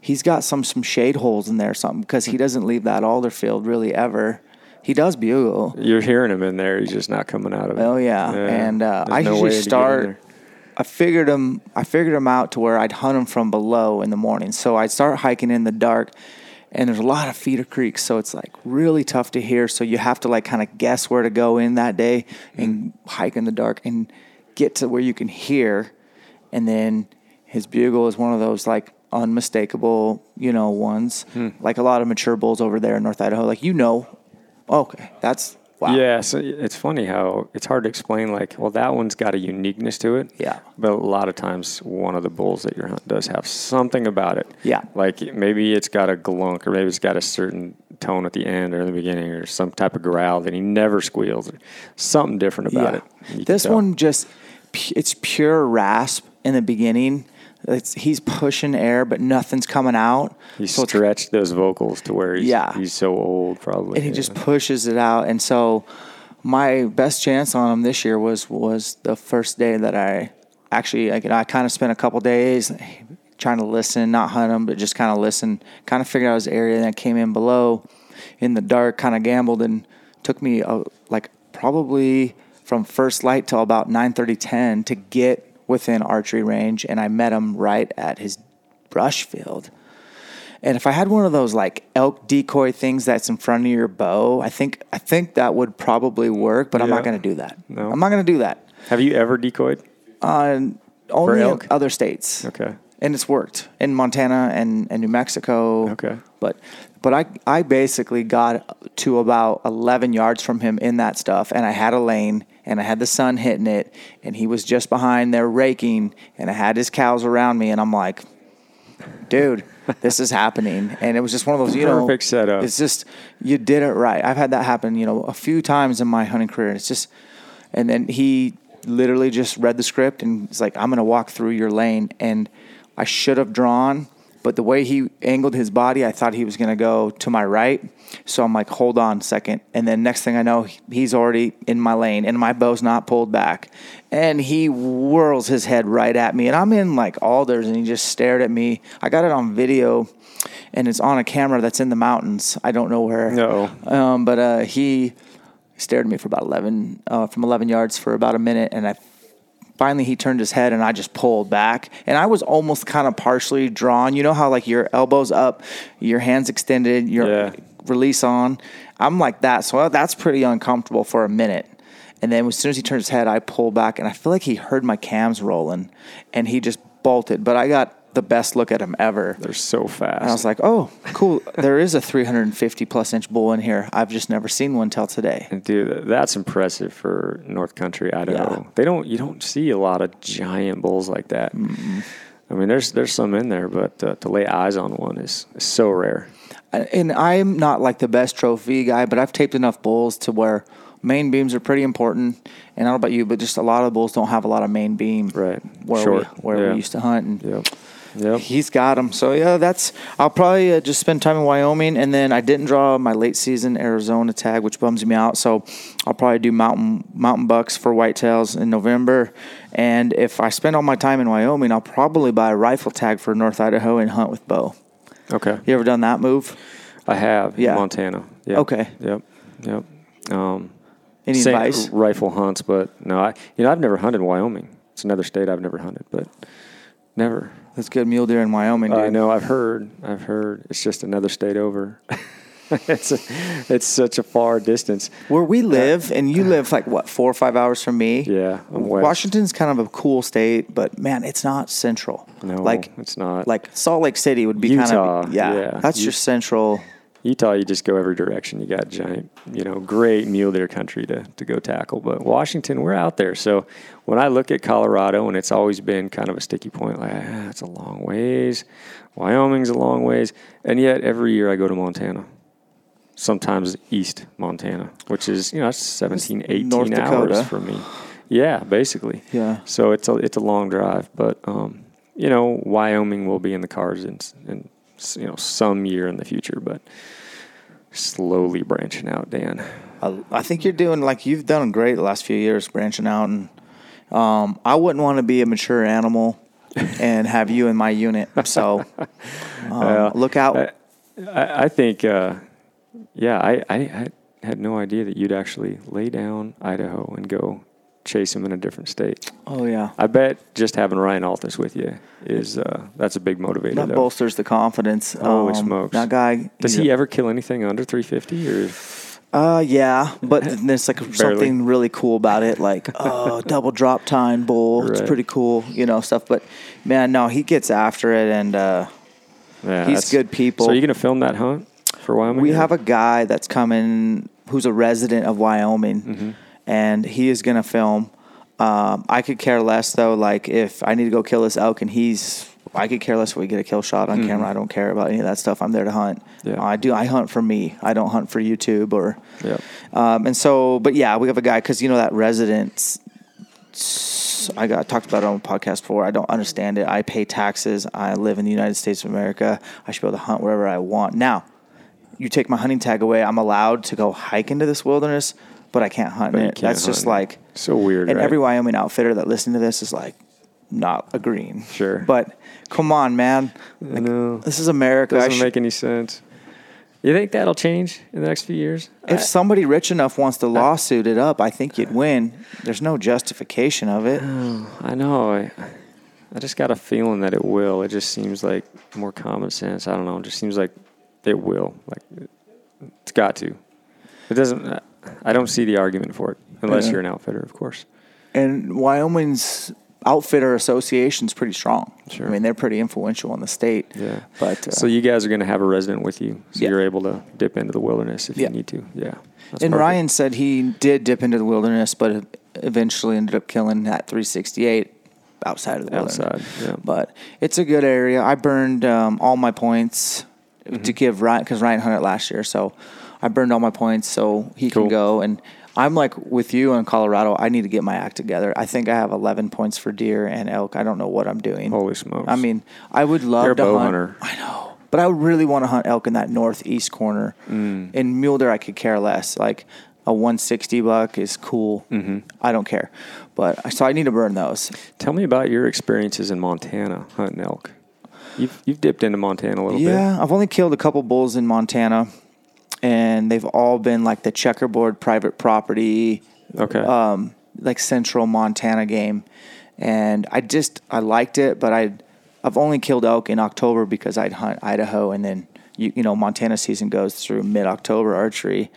he's got some some shade holes in there or something because he doesn't leave that alder field really ever he does bugle You're hearing him in there. He's just not coming out of it. oh yeah, and uh, i no usually way to get in start. I figured them. i figured him out to where i'd hunt them from below in the morning. So i'd start hiking in the dark and there's a lot of feeder creeks so it's like really tough to hear. So you have to like kind of guess where to go in that day and mm-hmm. hike in the dark and get to where you can hear. And then his bugle is one of those like unmistakable you know ones. Hmm. Like a lot of mature bulls over there in north idaho like you know. Okay that's wow Yeah, so it's funny how it's hard to explain. Like, well, that one's got a uniqueness to it. Yeah. But a lot of times, one of the bulls that you're hunting does have something about it. Yeah. Like maybe it's got a glunk, or maybe it's got a certain tone at the end or the beginning, or some type of growl that he never squeals, or something different about it. You This one just it's pure rasp in the beginning. It's, he's pushing air, but nothing's coming out. he So stretched those vocals to where he's Yeah. he's so old, probably. and he just pushes it out. And so my best chance on him this year was was the first day that I actually like, I kind of spent a couple days trying to listen, not hunt him, but just kind of listen, kind of figure out his area. And I came in below in the dark, kind of gambled, and took me uh, like probably from first light till about 9:30, 10 to get within archery range. And I met him right at his brush field. And if I had one of those like elk decoy things that's in front of your bow, I think I think that would probably work. But I'm not going to do that. No. I'm not going to do that. Have you ever decoyed? Uh, only other states. Okay. And it's worked in Montana and, and New Mexico. Okay. But but I I basically got to about 11 yards from him in that stuff, and I had a lane, and I had the sun hitting it, and he was just behind there raking, and I had his cows around me, and I'm like, dude, this is happening. And it was just one of those, you know, Perfect setup. It's just you did it right. I've had that happen, you know, a few times in my hunting career. It's just, and then he literally just read the script and it's like, I'm going to walk through your lane, and I should have drawn. But the way he angled his body, I thought he was going to go to my right. So I'm like, hold on a second. And then next thing I know, he's already in my lane and my bow's not pulled back. And he whirls his head right at me. And I'm in like alders and he just stared at me. I got it on video and it's on a camera that's in the mountains. I don't know where. No. Um, but uh, he stared at me for about 11, uh, from 11 yards for about a minute. And I finally he turned his head and I just pulled back and I was almost kind of partially drawn. You know how like your elbows up, your hands extended, your Yeah. release on. I'm like that, so uh, that's pretty uncomfortable for a minute. And then as soon as he turned his head, I pulled back and I feel like he heard my cams rolling and he just bolted. But I got the best look at them ever. They're so fast. And I was like, oh, cool. there is a 350 plus inch bull in here. I've just never seen one till today. Dude, that's impressive for North Country Idaho. Yeah. They don't you don't see a lot of giant bulls like that. I mean, there's there's some in there, but uh, to lay eyes on one is, is so rare. And I'm not like the best trophy guy, but I've taped enough bulls to where main beams are pretty important. And I don't know about you, but just a lot of bulls don't have a lot of main beam. Right. Where, Sure. we, where Yeah. we used to hunt. And Yep. Yep. He's got them. So yeah, that's. I'll probably uh, just spend time in Wyoming, and then I didn't draw my late season Arizona tag, which bums me out. So I'll probably do mountain mountain bucks for whitetails in November, and if I spend all my time in Wyoming, I'll probably buy a rifle tag for North Idaho and hunt with bow. Okay. You ever done that move? I have Yeah. Montana. Yep. Okay. Yep. Yep. Um, Any advice? rifle hunts, but no, I you know I've never hunted in Wyoming. It's another state I've never hunted, but never. That's good mule deer in Wyoming, dude. I know. I've heard. I've heard. It's just another state over. it's a, it's such a far distance. Where we uh, live, and you live like what four or five hours from me. Yeah. Washington's kind of a cool state, but man, it's not central. No, like it's not. like Salt Lake City would be Utah, kind of yeah, yeah. That's You- your central. Utah, you just go every direction. You got giant, you know, great mule deer country to, to go tackle. But Washington, we're out there. So when I look at Colorado, and it's always been kind of a sticky point, like, ah, it's a long ways. Wyoming's a long ways. And yet every year I go to Montana. Sometimes East Montana, which is, you know, that's 17, 18 North Dakota. hours for me. Yeah, basically. Yeah. So it's a, it's a long drive. But, um, you know, Wyoming will be in the cards in, in you know some year in the future, but slowly branching out, Dan. I, I think you're doing like you've done great the last few years, branching out, and um, I wouldn't want to be a mature animal and have you in my unit. So um, look out. I, I, I think, uh, yeah, I, I, I had no idea that you'd actually lay down Idaho and go chase him in a different state. oh yeah, I bet just having Ryan Altus with you is uh, that's a big motivator. that though. bolsters the confidence. Holy Um, smokes. That guy. Does he a- ever kill anything under 350 or? Uh, yeah, but there's like something really cool about it, like oh, double drop tine bull. It's pretty cool, you know, stuff. But man, no, he gets after it, and uh, Yeah, He's good people. So are you going to film that hunt for Wyoming? we or- have a guy that's coming who's a resident of Wyoming, Mm-hmm. And he is gonna film. Um, I could care less though. Like if I need to go kill this elk, and he's, I could care less if we get a kill shot on camera. I don't care about any of that stuff. I'm there to hunt. Mm-hmm. Yeah. I do. I hunt for me. I don't hunt for YouTube or. Yep. Um, and so, but yeah, we have a guy because you know that residence. I got talked about it on a podcast before. I don't understand it. I pay taxes. I live in the United States of America. I should be able to hunt wherever I want. Now, you take my hunting tag away. I'm allowed to go hike into this wilderness, but I can't hunt in it. That's just like So weird, And right? every Wyoming outfitter that listening to this is like not agreeing. Sure. but come on, man. I know. This is America. I Doesn't should- make any sense. You think that'll change in the next few years? if somebody rich enough wants to lawsuit it up, I think you'd win. There's no justification of it. I know. I, I just got a feeling that it will. It just seems like more common sense. I don't know. It just seems like it will. Like it's got to. It doesn't. Uh, I don't see the argument for it unless Yeah. you're an outfitter, of course. And Wyoming's outfitter association's pretty strong. Sure. I mean, they're pretty influential in the state. Yeah. But uh, So you guys are going to have a resident with you, so Yeah. you're able to dip into the wilderness if Yeah. you need to. Yeah. That's and perfect. Ryan said he did dip into the wilderness, but eventually ended up killing that 368 outside of the wilderness. outside. Yeah. But it's a good area. I burned um, all my points Mm-hmm. to give Ryan because Ryan hunted last year, so I burned all my points so he Cool. can go. And I'm like with you in Colorado. I need to get my act together. I think I have 11 points for deer and elk. I don't know what I'm doing. Holy smokes. I mean, I would love You're a to bow hunt. hunter. I know, but I would really want to hunt elk in that northeast corner. Mm. In mule deer, I could care less. Like a 160 buck is cool. Mm-hmm. I don't care, but so I need to burn those. Tell me about your experiences in Montana hunting elk. You've you've dipped into Montana a little bit. Yeah, I've only killed a couple bulls in Montana, and they've all been like the checkerboard private property, Okay. um, like central Montana game. And I just I liked it, but I I've only killed elk in October because I'd hunt Idaho and then you, you know Montana season goes through mid October archery.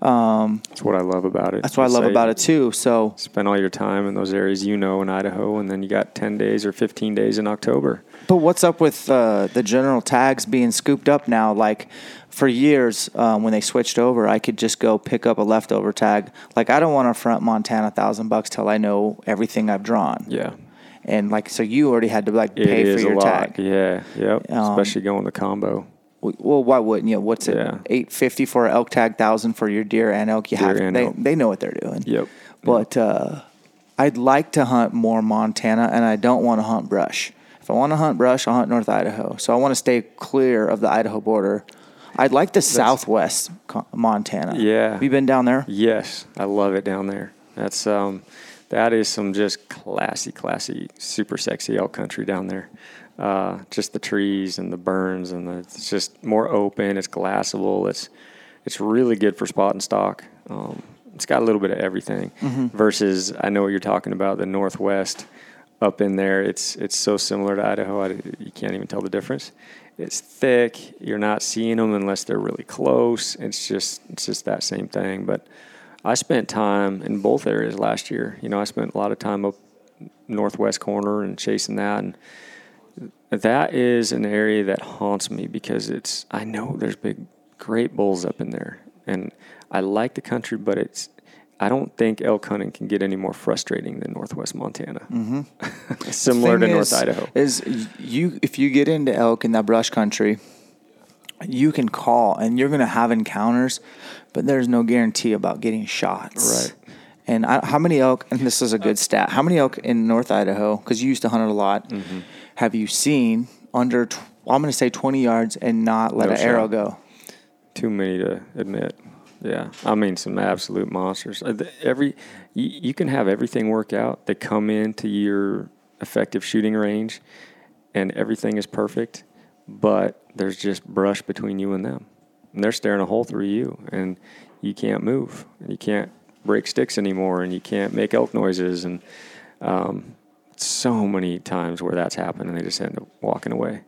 That's what I love about it. That's what I love about it too. So Spend all your time in those areas you know in Idaho, and then you got 10 days or 15 days in October. But what's up with uh, the general tags being scooped up now? Like for years, um, when they switched over, I could just go pick up a leftover tag. Like I don't want to front Montana thousand bucks till I know everything I've drawn. Yeah. And like so, you already had to like It pay for is your tag. Yeah. Yep. Um, Especially going the combo. Well, why wouldn't you? What's it? Yeah. Eight fifty for an elk tag, thousand for your deer and elk. You Deer have they elk. they know what they're doing. Yep. But uh, I'd like to hunt more Montana, and I don't want to hunt brush. If I want to hunt brush, I'll hunt North Idaho. So I want to stay clear of the Idaho border. I'd like the Southwest Montana. Yeah. have you been down there? Yes, I love it down there. That's um, that is some just classy, classy, super sexy elk country down there. Uh, just the trees and the burns and the, it's just more open. It's glassable. It's it's really good for spot and stock. Um, it's got a little bit of everything. Versus, I know what you're talking about. The Northwest up in there, it's it's so similar to Idaho. I, you can't even tell the difference. It's thick. You're not seeing them unless they're really close. It's just it's just that same thing. But I spent time in both areas last year. You know, I spent a lot of time up northwest corner and chasing that and that is an area that haunts me because it's I know there's big great bulls up in there and I like the country but it's I don't think elk hunting can get any more frustrating than northwest Montana. Mm-hmm. Similar to Thing North Idaho. Is you if you get into elk in that brush country, you can call and you're going to have encounters, but there's no guarantee about getting shots. Right. And I, how many elk? And this is a good stat. How many elk in North Idaho? Because you used to hunt it a lot. Mm-hmm. Have you seen under? Tw- I'm going to say 20 yards and not let No an arrow go. Too many to admit. Yeah, I mean some absolute monsters. Uh, Every you, you can have everything work out. They come into your effective shooting range, and everything is perfect, but there's just brush between you and them, and they're staring a hole through you, and you can't move, and you can't break sticks anymore, and you can't make elk noises, and um, so many times where that's happened, and they just end up walking away.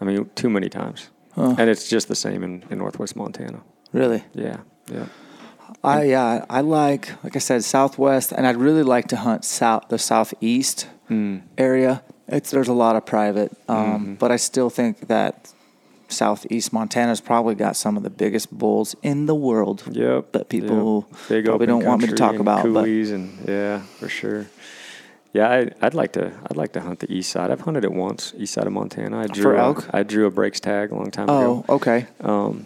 I mean, too many times, and it's just the same in, in Northwest Montana. Really? Yeah, yeah. I yeah, I like like I said southwest, and I'd really like to hunt south the southeast Mm. area. It's there's a lot of private, um, Mm-hmm. but I still think that southeast Montana's probably got some of the biggest bulls in the world. Yep. That people yep. Probably don't want me to talk about, but- and yeah, for sure. Yeah, I, I'd like to. I'd like to hunt the east side. I've hunted it once, east side of Montana. I drew For a- elk? I drew a breaks tag a long time Oh, ago. okay. Um,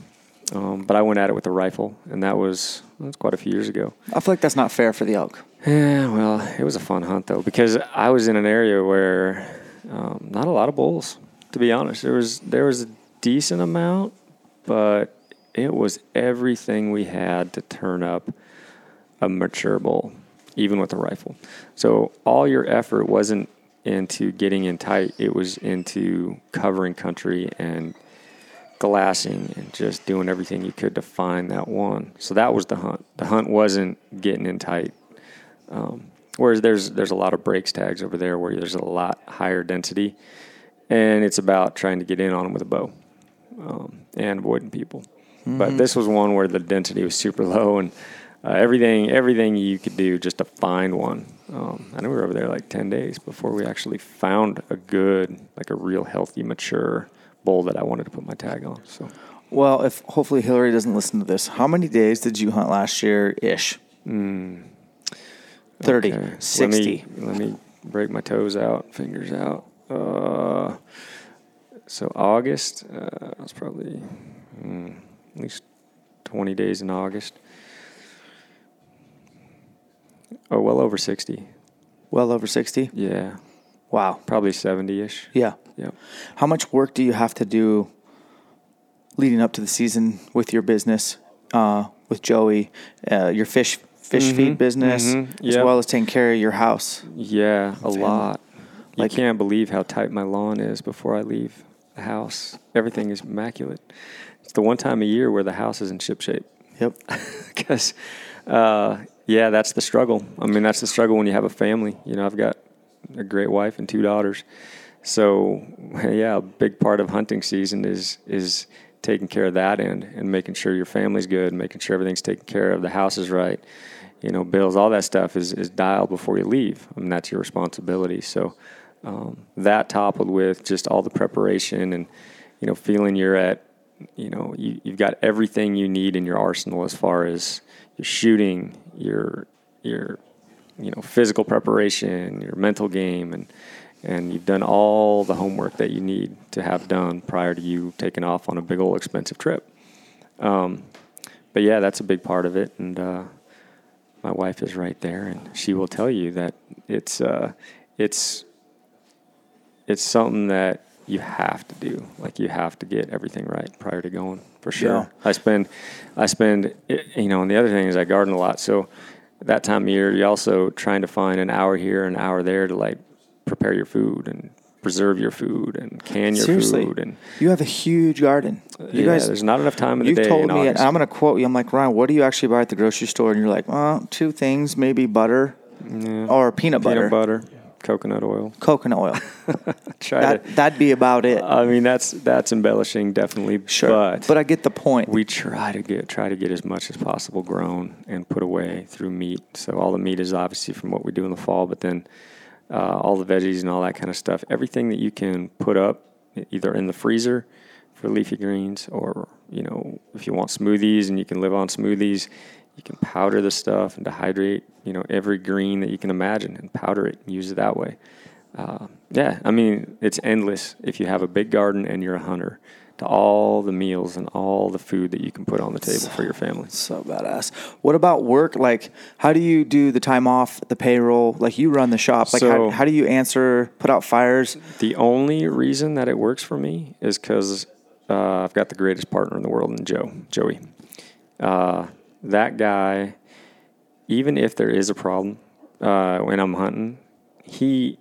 um, but I went at it with a rifle, and that was that's quite a few years ago. I feel like that's not fair for the elk. Yeah, well, it was a fun hunt though because I was in an area where um, not a lot of bulls. To be honest, there was there was a decent amount, but it was everything we had to turn up a mature bull, even with a rifle. So all your effort wasn't into getting in tight; it was into covering country and glassing and just doing everything you could to find that one. So that was the hunt. The hunt wasn't getting in tight. Um, whereas there's there's a lot of breaks tags over there where there's a lot higher density, and it's about trying to get in on them with a bow um, and avoiding people. But this was one where the density was super low and uh, everything everything you could do just to find one. Um, I know we were over there like ten days before we actually found a good, like a real healthy, mature bull that I wanted to put my tag on. So Well, if hopefully Hillary doesn't listen to this, how many days did you hunt last year ish? 30, Okay. 60. Let me, let me break my toes out, fingers out. Uh, so August, uh, it's probably mm, at least 20 days in August. Oh, well over 60. Well over 60? Yeah, Wow. probably 70 ish. Yeah. Yep. How much work do you have to do leading up to the season with your business, uh, with Joey, uh, your fish fish feed business, mhm, as well as taking care of your house? Yeah, a lot. You Like- can't believe how tight my lawn is before I leave the house. Everything is immaculate. It's the one time a year where the house is in ship shape. Yep. Because, uh, yeah, that's the struggle. I mean, that's the struggle when you have a family. You know, I've got a great wife and two daughters. So, yeah, a big part of hunting season is is taking care of that end and making sure your family's good, making sure everything's taken care of, the house is right, you know, bills, all that stuff is, is dialed before you leave. I mean, that's your responsibility. So um, that toppled with just all the preparation and, you know, feeling you're at, you know, you, you've got everything you need in your arsenal as far as your shooting, your, your, you know, physical preparation, your mental game, and, and you've done all the homework that you need to have done prior to you taking off on a big old expensive trip. Um, but yeah, that's a big part of it, and uh, my wife is right there, and she will tell you that it's uh, it's it's something that you have to do. Like you have to get everything right prior to going for sure. Yeah. I spend I spend you know, and the other thing is I garden a lot, so that time of year you're also trying to find an hour here, an hour there to like prepare your food and preserve your food and can your Seriously, food and you have a huge garden. You yeah, guys, there's not enough time in the day. you've told me, and I'm going to quote you. I'm like Ryan, what do you actually buy at the grocery store? And you're like, well, two things, maybe butter or peanut butter, peanut butter, coconut oil. coconut oil. Try that to. that'd be about it. I mean, that's that's embellishing, definitely. sure, but, but I get the point. we try to get try to get as much as possible grown and put away through meat. So all the meat is obviously from what we do in the fall, but then uh, all the veggies and all that kind of stuff, everything that you can put up either in the freezer for leafy greens or you know if you want smoothies and you can live on smoothies, you can powder the stuff and dehydrate you know every green that you can imagine and powder it and use it that way. Uh, yeah, I mean it's endless if you have a big garden and you're a hunter to all the meals and all the food that you can put on the table for your family. So badass. What about work? Like, how do you do the time off, the payroll? Like, you run the shop. Like, how, So- how do you answer, put out fires? The only reason that it works for me is because uh, I've got the greatest partner in the world in Joe, Joey. Uh, that guy, even if there is a problem uh, when I'm hunting, he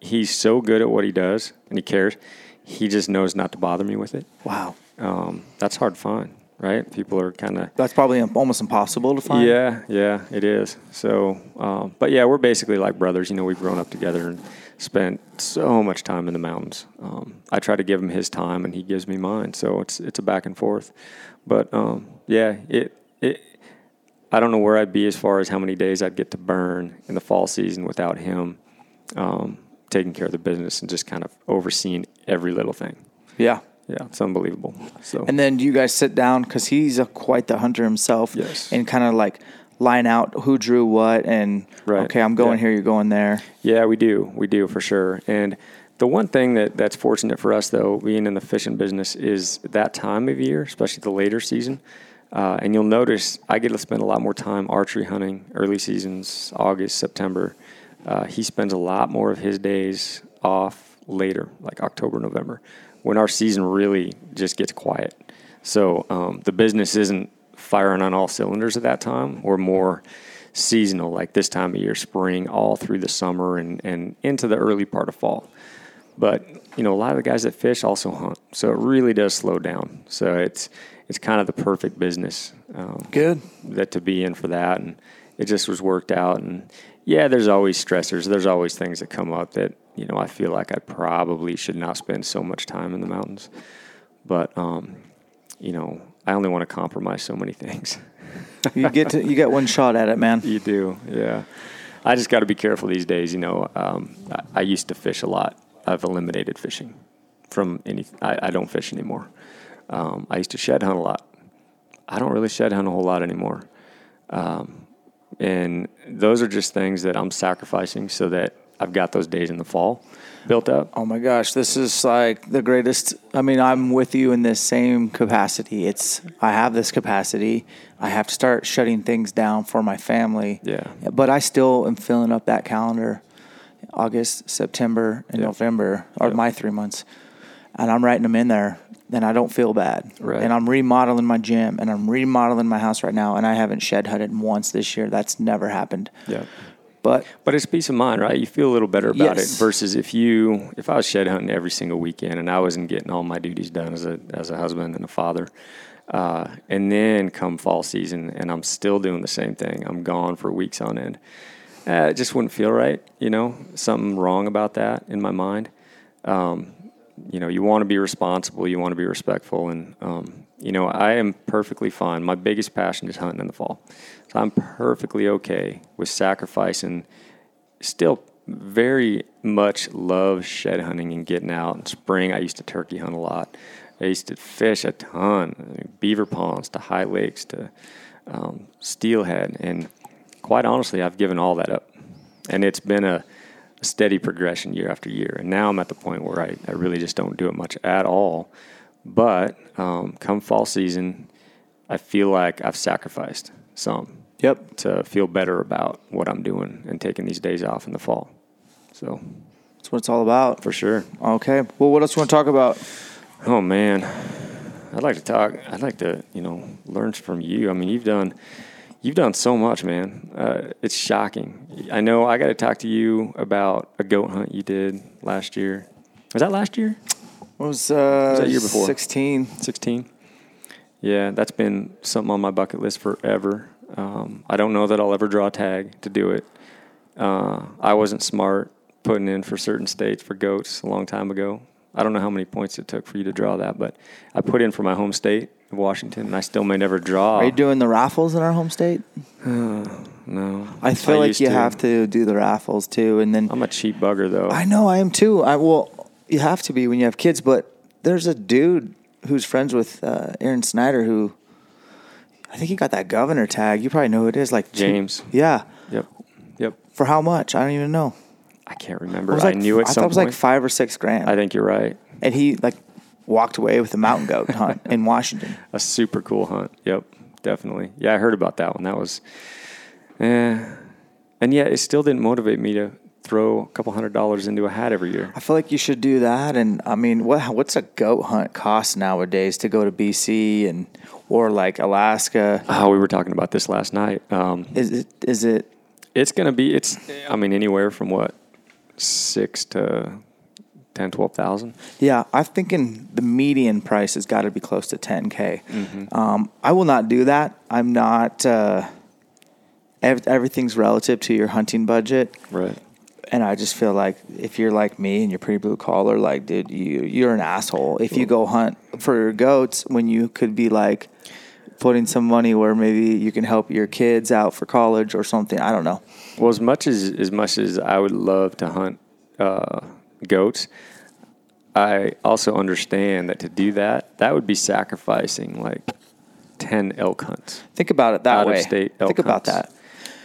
he's so good at what he does and he cares. He just knows not to bother me with it. Wow. Um, that's hard to find, right? People are kind of That's probably almost impossible to find. yeah, yeah, it is. So, um, but yeah, we're basically like brothers. You know, we've grown up together and spent so much time in the mountains. Um, I try to give him his time, and he gives me mine. So it's it's a back and forth. But um, yeah, it it. I don't know where I'd be as far as how many days I'd get to burn in the fall season without him um, taking care of the business and just kind of overseeing every little thing. Yeah. Yeah, it's unbelievable. So And then you guys sit down because he's a, quite the hunter himself. Yes. And kind of like line out who drew what and Right. okay, I'm going Yeah. here, you're going there. Yeah, we do. We do for sure. And the one thing that, that's fortunate for us, though, being in the fishing business, is that time of year, especially the later season. Uh, and you'll notice I get to spend a lot more time archery hunting, early seasons, August, September. Uh, he spends a lot more of his days off later, like October, November, when our season really just gets quiet. So um, the business isn't firing on all cylinders at that time. We're more seasonal, like this time of year, spring, all through the summer and, and into the early part of fall. But you know, a lot of the guys that fish also hunt, so it really does slow down. So it's it's kind of the perfect business um, Good. that to be in for that, and it just was worked out. And yeah, there's always stressors. There's always things that come up that you know I feel like I probably should not spend so much time in the mountains. But um, you know, I only want to compromise so many things. You get to you get one shot at it, man. You do, yeah. I just got to be careful these days. You know, um, I, I used to fish a lot. I've eliminated fishing from any. I, I don't fish anymore. Um, I used to shed hunt a lot. I don't really shed hunt a whole lot anymore. Um, and those are just things that I'm sacrificing so that I've got those days in the fall built up. Oh my gosh, this is like the greatest. I mean, I'm with you in this same capacity. It's I have this capacity. I have to start shutting things down for my family. Yeah. But I still am filling up that calendar. August, September, and Yeah. November are Yeah. my three months, and I'm writing them in there. Then I don't feel bad. Right. And I'm remodeling my gym, and I'm remodeling my house right now, and I haven't shed hunted once this year. That's never happened. Yeah. But But it's peace of mind, right? You feel a little better about Yes. it versus if you if I was shed hunting every single weekend and I wasn't getting all my duties done as a as a husband and a father, uh, and then come fall season and I'm still doing the same thing. I'm gone for weeks on end. Uh, it just wouldn't feel right, you know. Something wrong about that in my mind. Um, you know, you want to be responsible, you want to be respectful, and um, you know, I am perfectly fine. My biggest passion is hunting in the fall, so I'm perfectly okay with sacrificing. Still, very much love shed hunting and getting out in spring. I used to turkey hunt a lot. I used to fish a ton, beaver ponds to high lakes to um, steelhead, and quite honestly, I've given all that up, and it's been a a steady progression year after year. And now I'm at the point where I, I really just don't do it much at all. But um, come fall season, I feel like I've sacrificed some Yep. to feel better about what I'm doing and taking these days off in the fall. So That's what it's all about. for sure. Okay. Well, what else you want to talk about? Oh man, I'd like to talk. I'd like to you know learn from you. I mean, you've done you've done so much, man. Uh, it's shocking. I know. I got to talk to you about a goat hunt you did last year. Was that last year? What was, uh, that year before? 16. 16. Yeah, that's been something on my bucket list forever. Um, I don't know that I'll ever draw a tag to do it. Uh, I wasn't smart putting in for certain states for goats a long time ago. I don't know how many points it took for you to draw that, but I put in for my home state of Washington, and I still may never draw. Are you doing the raffles in our home state? no, I feel like you to. have to do the raffles too, and then I'm a cheap bugger though. I know I am too. I well, you have to be when you have kids. But there's a dude who's friends with uh, Aaron Snyder who I think he got that governor tag. You probably know who it is, like two- James. Yeah, Yep, yep. for how much? I don't even know. I can't It remember. was I knew at I thought it was point. like five or six grand, I think you're right. and he like walked away with a mountain goat hunt in Washington. a super cool hunt. Yep, definitely. Yeah, I heard about that one. That was, eh. and yet it still didn't motivate me to throw a couple hundred dollars into a hat every year. I feel like you should do that. And I mean, what what's a goat hunt cost nowadays to go to BC and or like Alaska? Oh, we were talking about this last night. Um, Is it is it it's gonna be. It's. I mean, anywhere from what six to 10, 12,000. Yeah, I'm thinking the median price has got to be close to 10k. Mm-hmm. Um, I will not do that. I'm not. Uh, ev- everything's relative to your hunting budget, Right. and I just feel like if you're like me and you're pretty blue collar, like dude, you you're an asshole if you go hunt for your goats when you could be like putting some money where maybe you can help your kids out for college or something. I don't know. Well, as much as as much as I would love to hunt uh, goats, I also understand that to do that, that would be sacrificing like ten elk hunts. Think about it that out way. of state elk Think about hunts. that.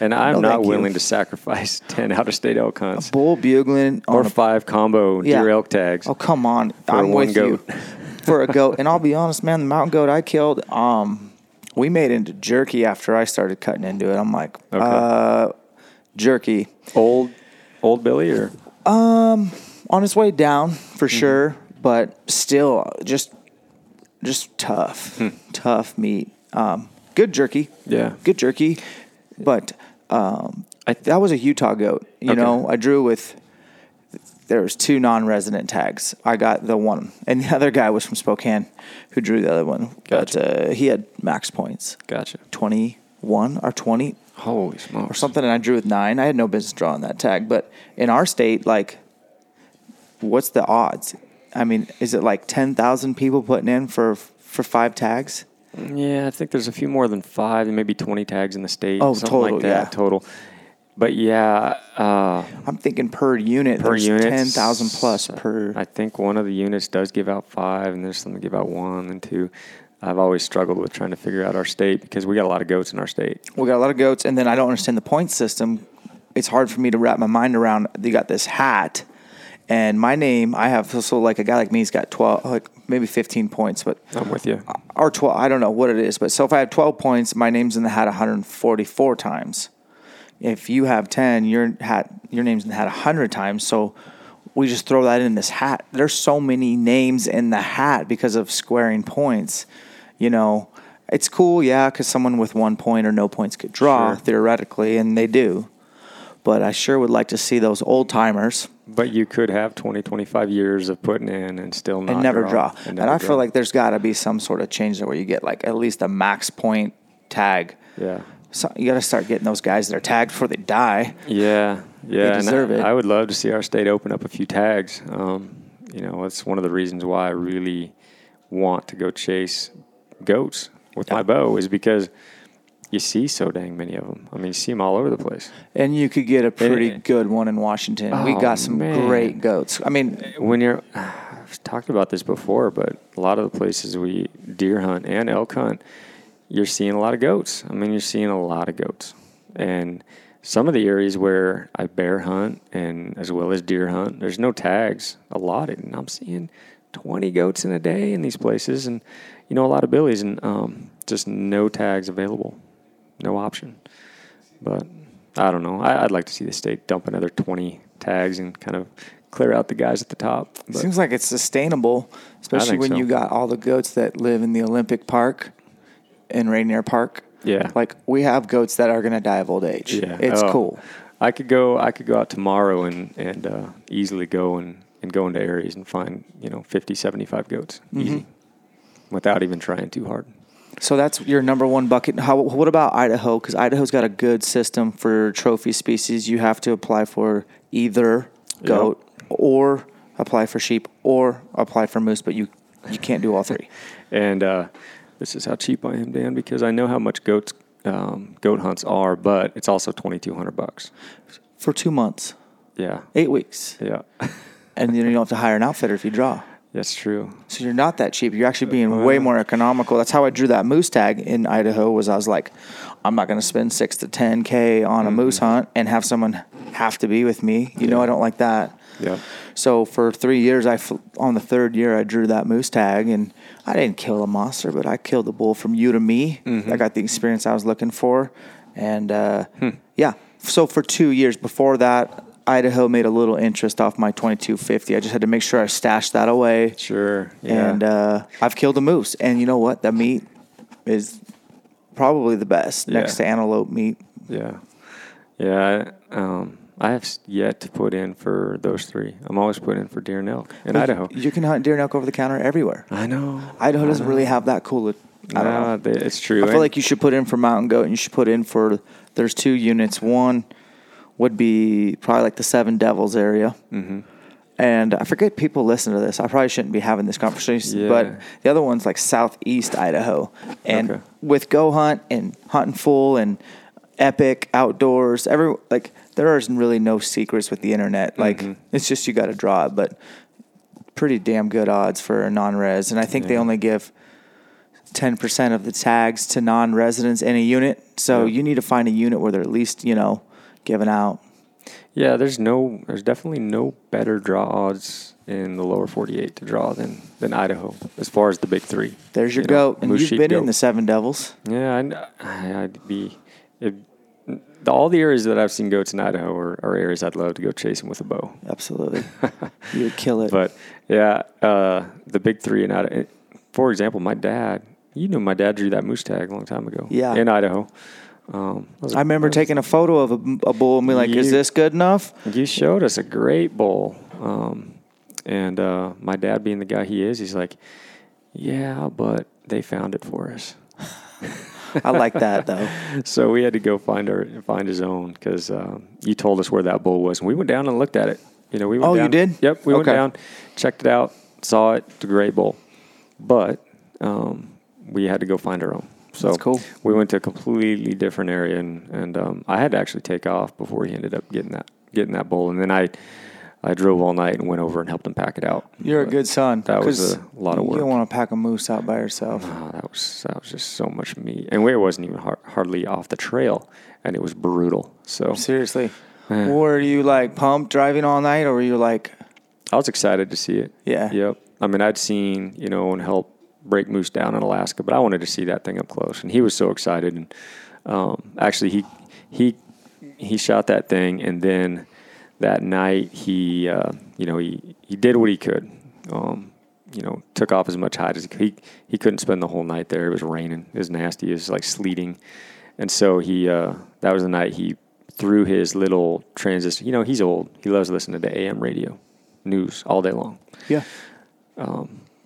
And I'm No, not thank you. willing to sacrifice ten out of state elk hunts A Bull bugling or a five combo Yeah. deer elk tags. Oh come on! I'm with goat. you for a goat. And I'll be honest, man, the mountain goat I killed, um, we made into jerky after I started cutting into it. I'm like, Okay. uh, jerky Old, old Billy or um, on its way down for Mm-hmm. sure, but still just just tough, Hmm. tough meat. Um, good jerky, yeah, good jerky, but um, I, that was a Utah goat. You Okay. know, I drew with. There was two non-resident tags. I got the one, and the other guy was from Spokane, who drew the other one. Gotcha. But uh, he had max points, gotcha. twenty-one or twenty Holy smokes! or something, and I drew with nine. I had no business drawing that tag. But in our state, like, what's the odds? I mean, is it like ten thousand people putting in for for five tags? Yeah, I think there's a few more than five, and maybe 20 tags in the state. Oh, something total, like that yeah. total. But yeah, uh, I'm thinking per unit. per there's unit, ten thousand plus per. I think one of the units does give out five, and there's some that give out one and two. I've always struggled with trying to figure out our state because we got a lot of goats in our state. We got a lot of goats, and then I don't understand the point system. It's hard for me to wrap my mind around. You got this hat, and my name. I have so like a guy like me's got twelve, like maybe fifteen points, but I'm with you. or 12 i don't know what it is but so if i have 12 points my name's in the hat 144 times if you have 10 your hat your name's in the hat 100 times so we just throw that in this hat there's so many names in the hat because of squaring points you know it's cool yeah because someone with one point or no points could draw Sure. theoretically and they do but i sure would like to see those old timers But you could have 20, 25 years of putting in and still not and never draw. and And, never I draw. feel like there's got to be some sort of change there where you get like at least a max point tag. yeah. So you got to start getting those guys that are tagged before they die. Yeah, yeah. and deserve I, it. I would love to see our state open up a few tags. Um, you know, it's one of the reasons why I really want to go chase goats with my bow is because you see so dang many of them. I mean, you see them all over the place. And you could get a pretty it- good one in Washington. we Oh, got some man. great goats. I mean, When you're, I've talked about this before, but a lot of the places we deer hunt and elk hunt, you're seeing a lot of goats. I mean, you're seeing a lot of goats. And some of the areas where I bear hunt and as well as deer hunt, there's no tags allotted. And I'm seeing 20 goats in a day in these places and, you know, a lot of billies and um, just no tags available, no option. But I don't know. I, I'd like to see the state dump another 20 tags and kind of clear out the guys at the top. But seems like it's sustainable, especially when so. you got all the goats that live in the Olympic Park in Rainier Park. yeah, Like we have goats that are going to die of old age. yeah, It's Oh, cool. I could go. I could go out tomorrow and and uh, easily go and, and go into areas and find you know 50, 75 goats Mm-hmm. easy, without even trying too hard. So that's your number one bucket. How? What about Idaho? Because Idaho's got a good system for trophy species. You have to apply for either goat or apply for sheep or apply for moose, but you you can't do all three. And uh, this is how cheap I am, Dan, because I know how much goats um, goat hunts are, but it's also twenty two hundred bucks. for two months, Yeah, eight weeks, yeah, and then you don't have to hire an outfitter if you draw. That's true. So you're not that cheap. You're actually being way more economical. That's how I drew that moose tag in Idaho. Was I was like, I'm not going to spend six to ten k on a mm-hmm. moose hunt and have someone have to be with me. You know, I don't like that. Yeah, So for three years, I on the third year I drew that moose tag, and I didn't kill a monster, but I killed a bull from you to me. Mm-hmm. I got the experience I was looking for, and uh, hmm. yeah. So for two years before that, Idaho made a little interest off my 2250. I just had to make sure I stashed that away, sure. Yeah, and uh, I've killed a moose. And you know what? The meat is probably the best next to antelope meat. Yeah, yeah. I, um, I have yet to put in for those three. I'm always putting in for deer and elk in Idaho. You can hunt deer and elk over the counter everywhere. I know. Idaho doesn't really have that cool. I know. Nah, it's true. I feel like you should put in for mountain goat, and you should put in for. There's two units. One would be probably like the Seven Devils area, Mm-hmm. and I forget people listen to this. I probably shouldn't be having this conversation, Yeah. but the other one's like Southeast Idaho, and Okay. with Go Hunt and Huntin' Fool and Epic Outdoors, every like there is really no secrets with the internet. Like Mm-hmm. it's just you got to draw it, but pretty damn good odds for a non-res, and I think they only give. 10% of the tags to non-residents in a unit. So Yeah. you need to find a unit where they're at least, you know, giving out. yeah, there's no, there's definitely no better draw odds in the lower 48 to draw than than Idaho as far as the big three. There's your You know, goat. And you've been in the Seven Devils. Yeah, I'd, I'd be. If, the, all the areas that I've seen goats in Idaho are, are areas I'd love to go chasing with a bow. Absolutely. you would kill it. But yeah, uh, the big three in Idaho. For example, my dad. You know, my dad drew that moose tag a long time ago. Yeah. in Idaho. Um, that was a- I remember taking a photo of a, a bull and be like, is this good enough? You showed us a great bull. Um, and uh, my dad, being the guy he is, he's like, "Yeah, but they found it for us." I like that, though. So we had to go find our find his own because um, you told us where that bull was, and we went down and looked at it. You know, we went Oh, you did? Yep, we went down, checked it out, saw it. It's a great bull, but um, we had to go find our own. So That's cool. We went to a completely different area, and and um, I had to actually take off before he ended up getting that getting that bull, and then I I drove all night and went over and helped him pack it out. You're a good son. that was a lot of work. You don't want to pack a moose out by yourself. Oh, that was that was just so much meat, and we wasn't even har- hardly off the trail, and it was brutal. So Seriously. Were you like pumped driving all night, or were you like, I was excited to see it. Yeah. Yep. I mean, I'd seen you know and help break moose down in Alaska, but I wanted to see that thing up close, and he was so excited. And um, actually, he he he shot that thing, and then that night he uh, you know he he did what he could. Um, you know, took off as much hide as he could. He, he couldn't spend the whole night there. It was raining. It was nasty. It was like sleeting, and so he uh, that was the night he threw his little transistor. You know, he's old. He loves listening to AM radio news all day long yeah?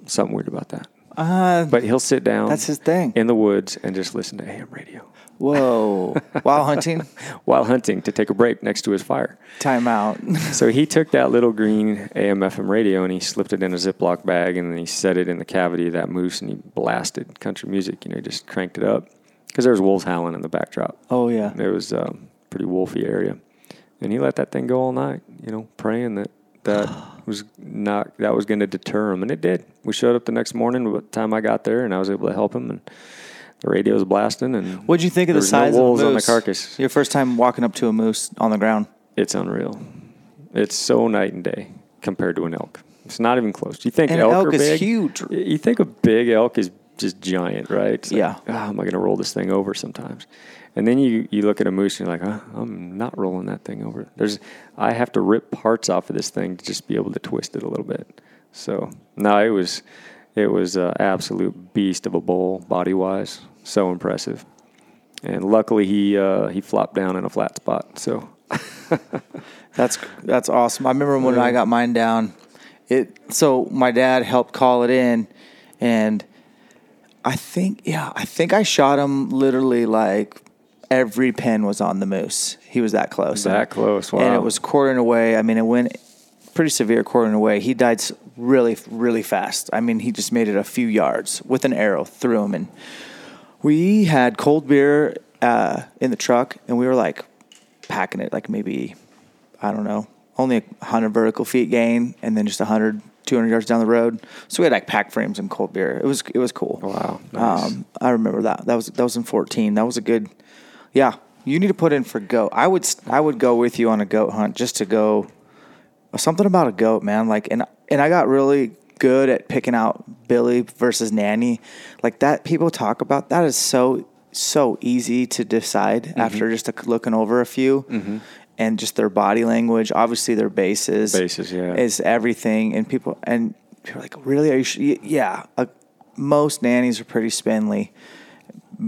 something weird about that. Uh, but he'll sit down that's his thing. in the woods and just listen to AM radio Whoa. While hunting, while hunting to take a break next to his fire. time out. So he took that little green AM FM radio and he slipped it in a Ziploc bag and then he set it in the cavity of that moose and he blasted country music. You know, he just cranked it up because there was wolves howling in the backdrop. Oh yeah. It was a um, pretty wolfy area, and he let that thing go all night. You know, praying that that was not that was going to deter him, and it did. We showed up the next morning. By the time I got there, and I was able to help him, and the radio was blasting. And What'd you think of the no size wolves of a on the carcass? Your first time walking up to a moose on the ground. It's unreal. It's so night and day compared to an elk. It's not even close. You think And elk, elk are is big? huge. You think a big elk is just giant, right? Like, Yeah. "Ah, am I going to roll this thing over sometimes? And then you, you look at a moose and you're like, huh, I'm not rolling that thing over. There's I have to rip parts off of this thing to just be able to twist it a little bit. So no, it was it was an absolute beast of a bull body wise. So impressive. And luckily he uh, he flopped down in a flat spot. So That's that's awesome. I remember when I got mine down. It so my dad helped call it in, and I think yeah, I think I shot him literally like every pin was on the moose. He was that close. That close, Wow. And it was quartering away. I mean, it went pretty severe quartering away. He died really really fast. I mean, he just made it a few yards with an arrow through him and. We had cold beer uh, in the truck, and we were like packing it like maybe I don't know, only a 100 vertical feet gain, and then just 100, 200 yards down the road. So we had like pack frames and cold beer. It was it was cool. Wow, nice. Um, I remember that. That was that was in 14. That was a good. Yeah, you need to put in for goat. I would I would go with you on a goat hunt just to go. Something about a goat, man. Like and and I got really good at picking out Billy versus Nanny. Like that people talk about that is so so easy to decide Mm-hmm. after just a- looking over a few. And just their body language, obviously their bases, Bases, yeah. is everything. And people and people are like, really? Are you? Sh-? Yeah, uh, most nannies are pretty spindly.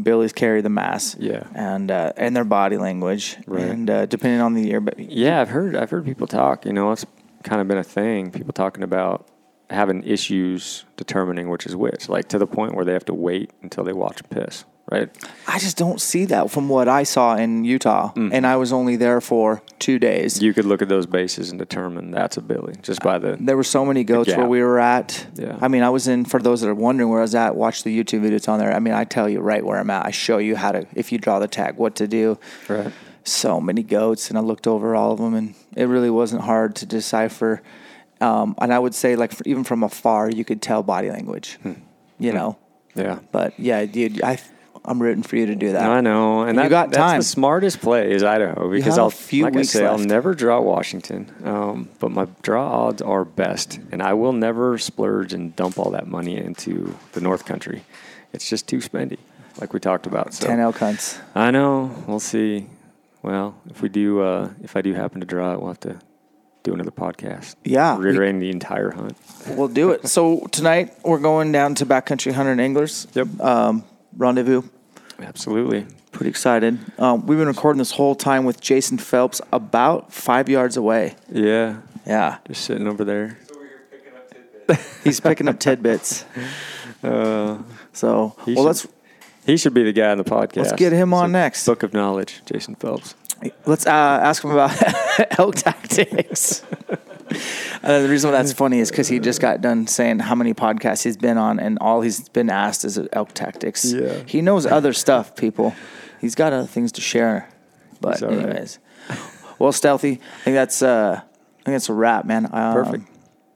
Billy's carry the mass, Yeah. and uh, and their body language, Right. and uh, depending on the year, but Yeah, I've heard I've heard people talk. You know, it's kind of been a thing. People talking about having issues determining which is which, like to the point where they have to wait until they watch a piss. Right? I just don't see that from what I saw in Utah, mm. and I was only there for two days. You could look at those bases and determine that's a Billy just by the. There were so many goats where we were at. Yeah. I mean, I was in, for those that are wondering where I was at, watch the YouTube video. It's on there. I mean, I tell you right where I'm at. I show you how to, if you draw the tag, what to do. Right. So many goats, and I looked over all of them, and it really wasn't hard to decipher. Um, and I would say, like, even from afar, you could tell body language, Hmm. you know. Yeah. But yeah, dude, I, I'm rooting for you to do that. I know, and You that, got that's time. the smartest play is Idaho because I'll few like weeks I say left. I'll never draw Washington, um, but my draw odds are best, and I will never splurge and dump all that money into the North Country. It's just too spendy, like we talked about. So Ten elk hunts. I know. We'll see. Well, if we do, uh, if I do happen to draw it, we'll have to do another podcast. Yeah, we- reiterating the entire hunt. We'll do it. So tonight we're going down to Backcountry Hunter and Anglers. Yep. Um, rendezvous. Absolutely. Pretty excited. Um, we've been recording this whole time with Jason Phelps about five yards away. Yeah. Yeah, Just sitting over there. he's picking up tidbits. Uh, So well, should- let's he should be the guy on the podcast. Let's get him on a next. Book of knowledge, Jason Phelps. Let's uh, ask him about elk tactics. Uh, the reason why that's funny is because he just got done saying how many podcasts he's been on, and all he's been asked is elk tactics. Yeah. He knows other stuff, people. He's got other things to share. But He's all right. anyways, well, stealthy. I think that's uh, I think that's a wrap, man. Um, Perfect.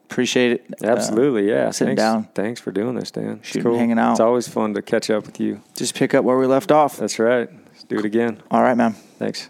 Appreciate it. Uh, Absolutely, yeah. sitting thanks, down. Thanks for doing this, Dan. It's Shooting, hanging out. It's always fun to catch up with you. just pick up where we left off. That's right. Let's do it again. All right, man. Thanks.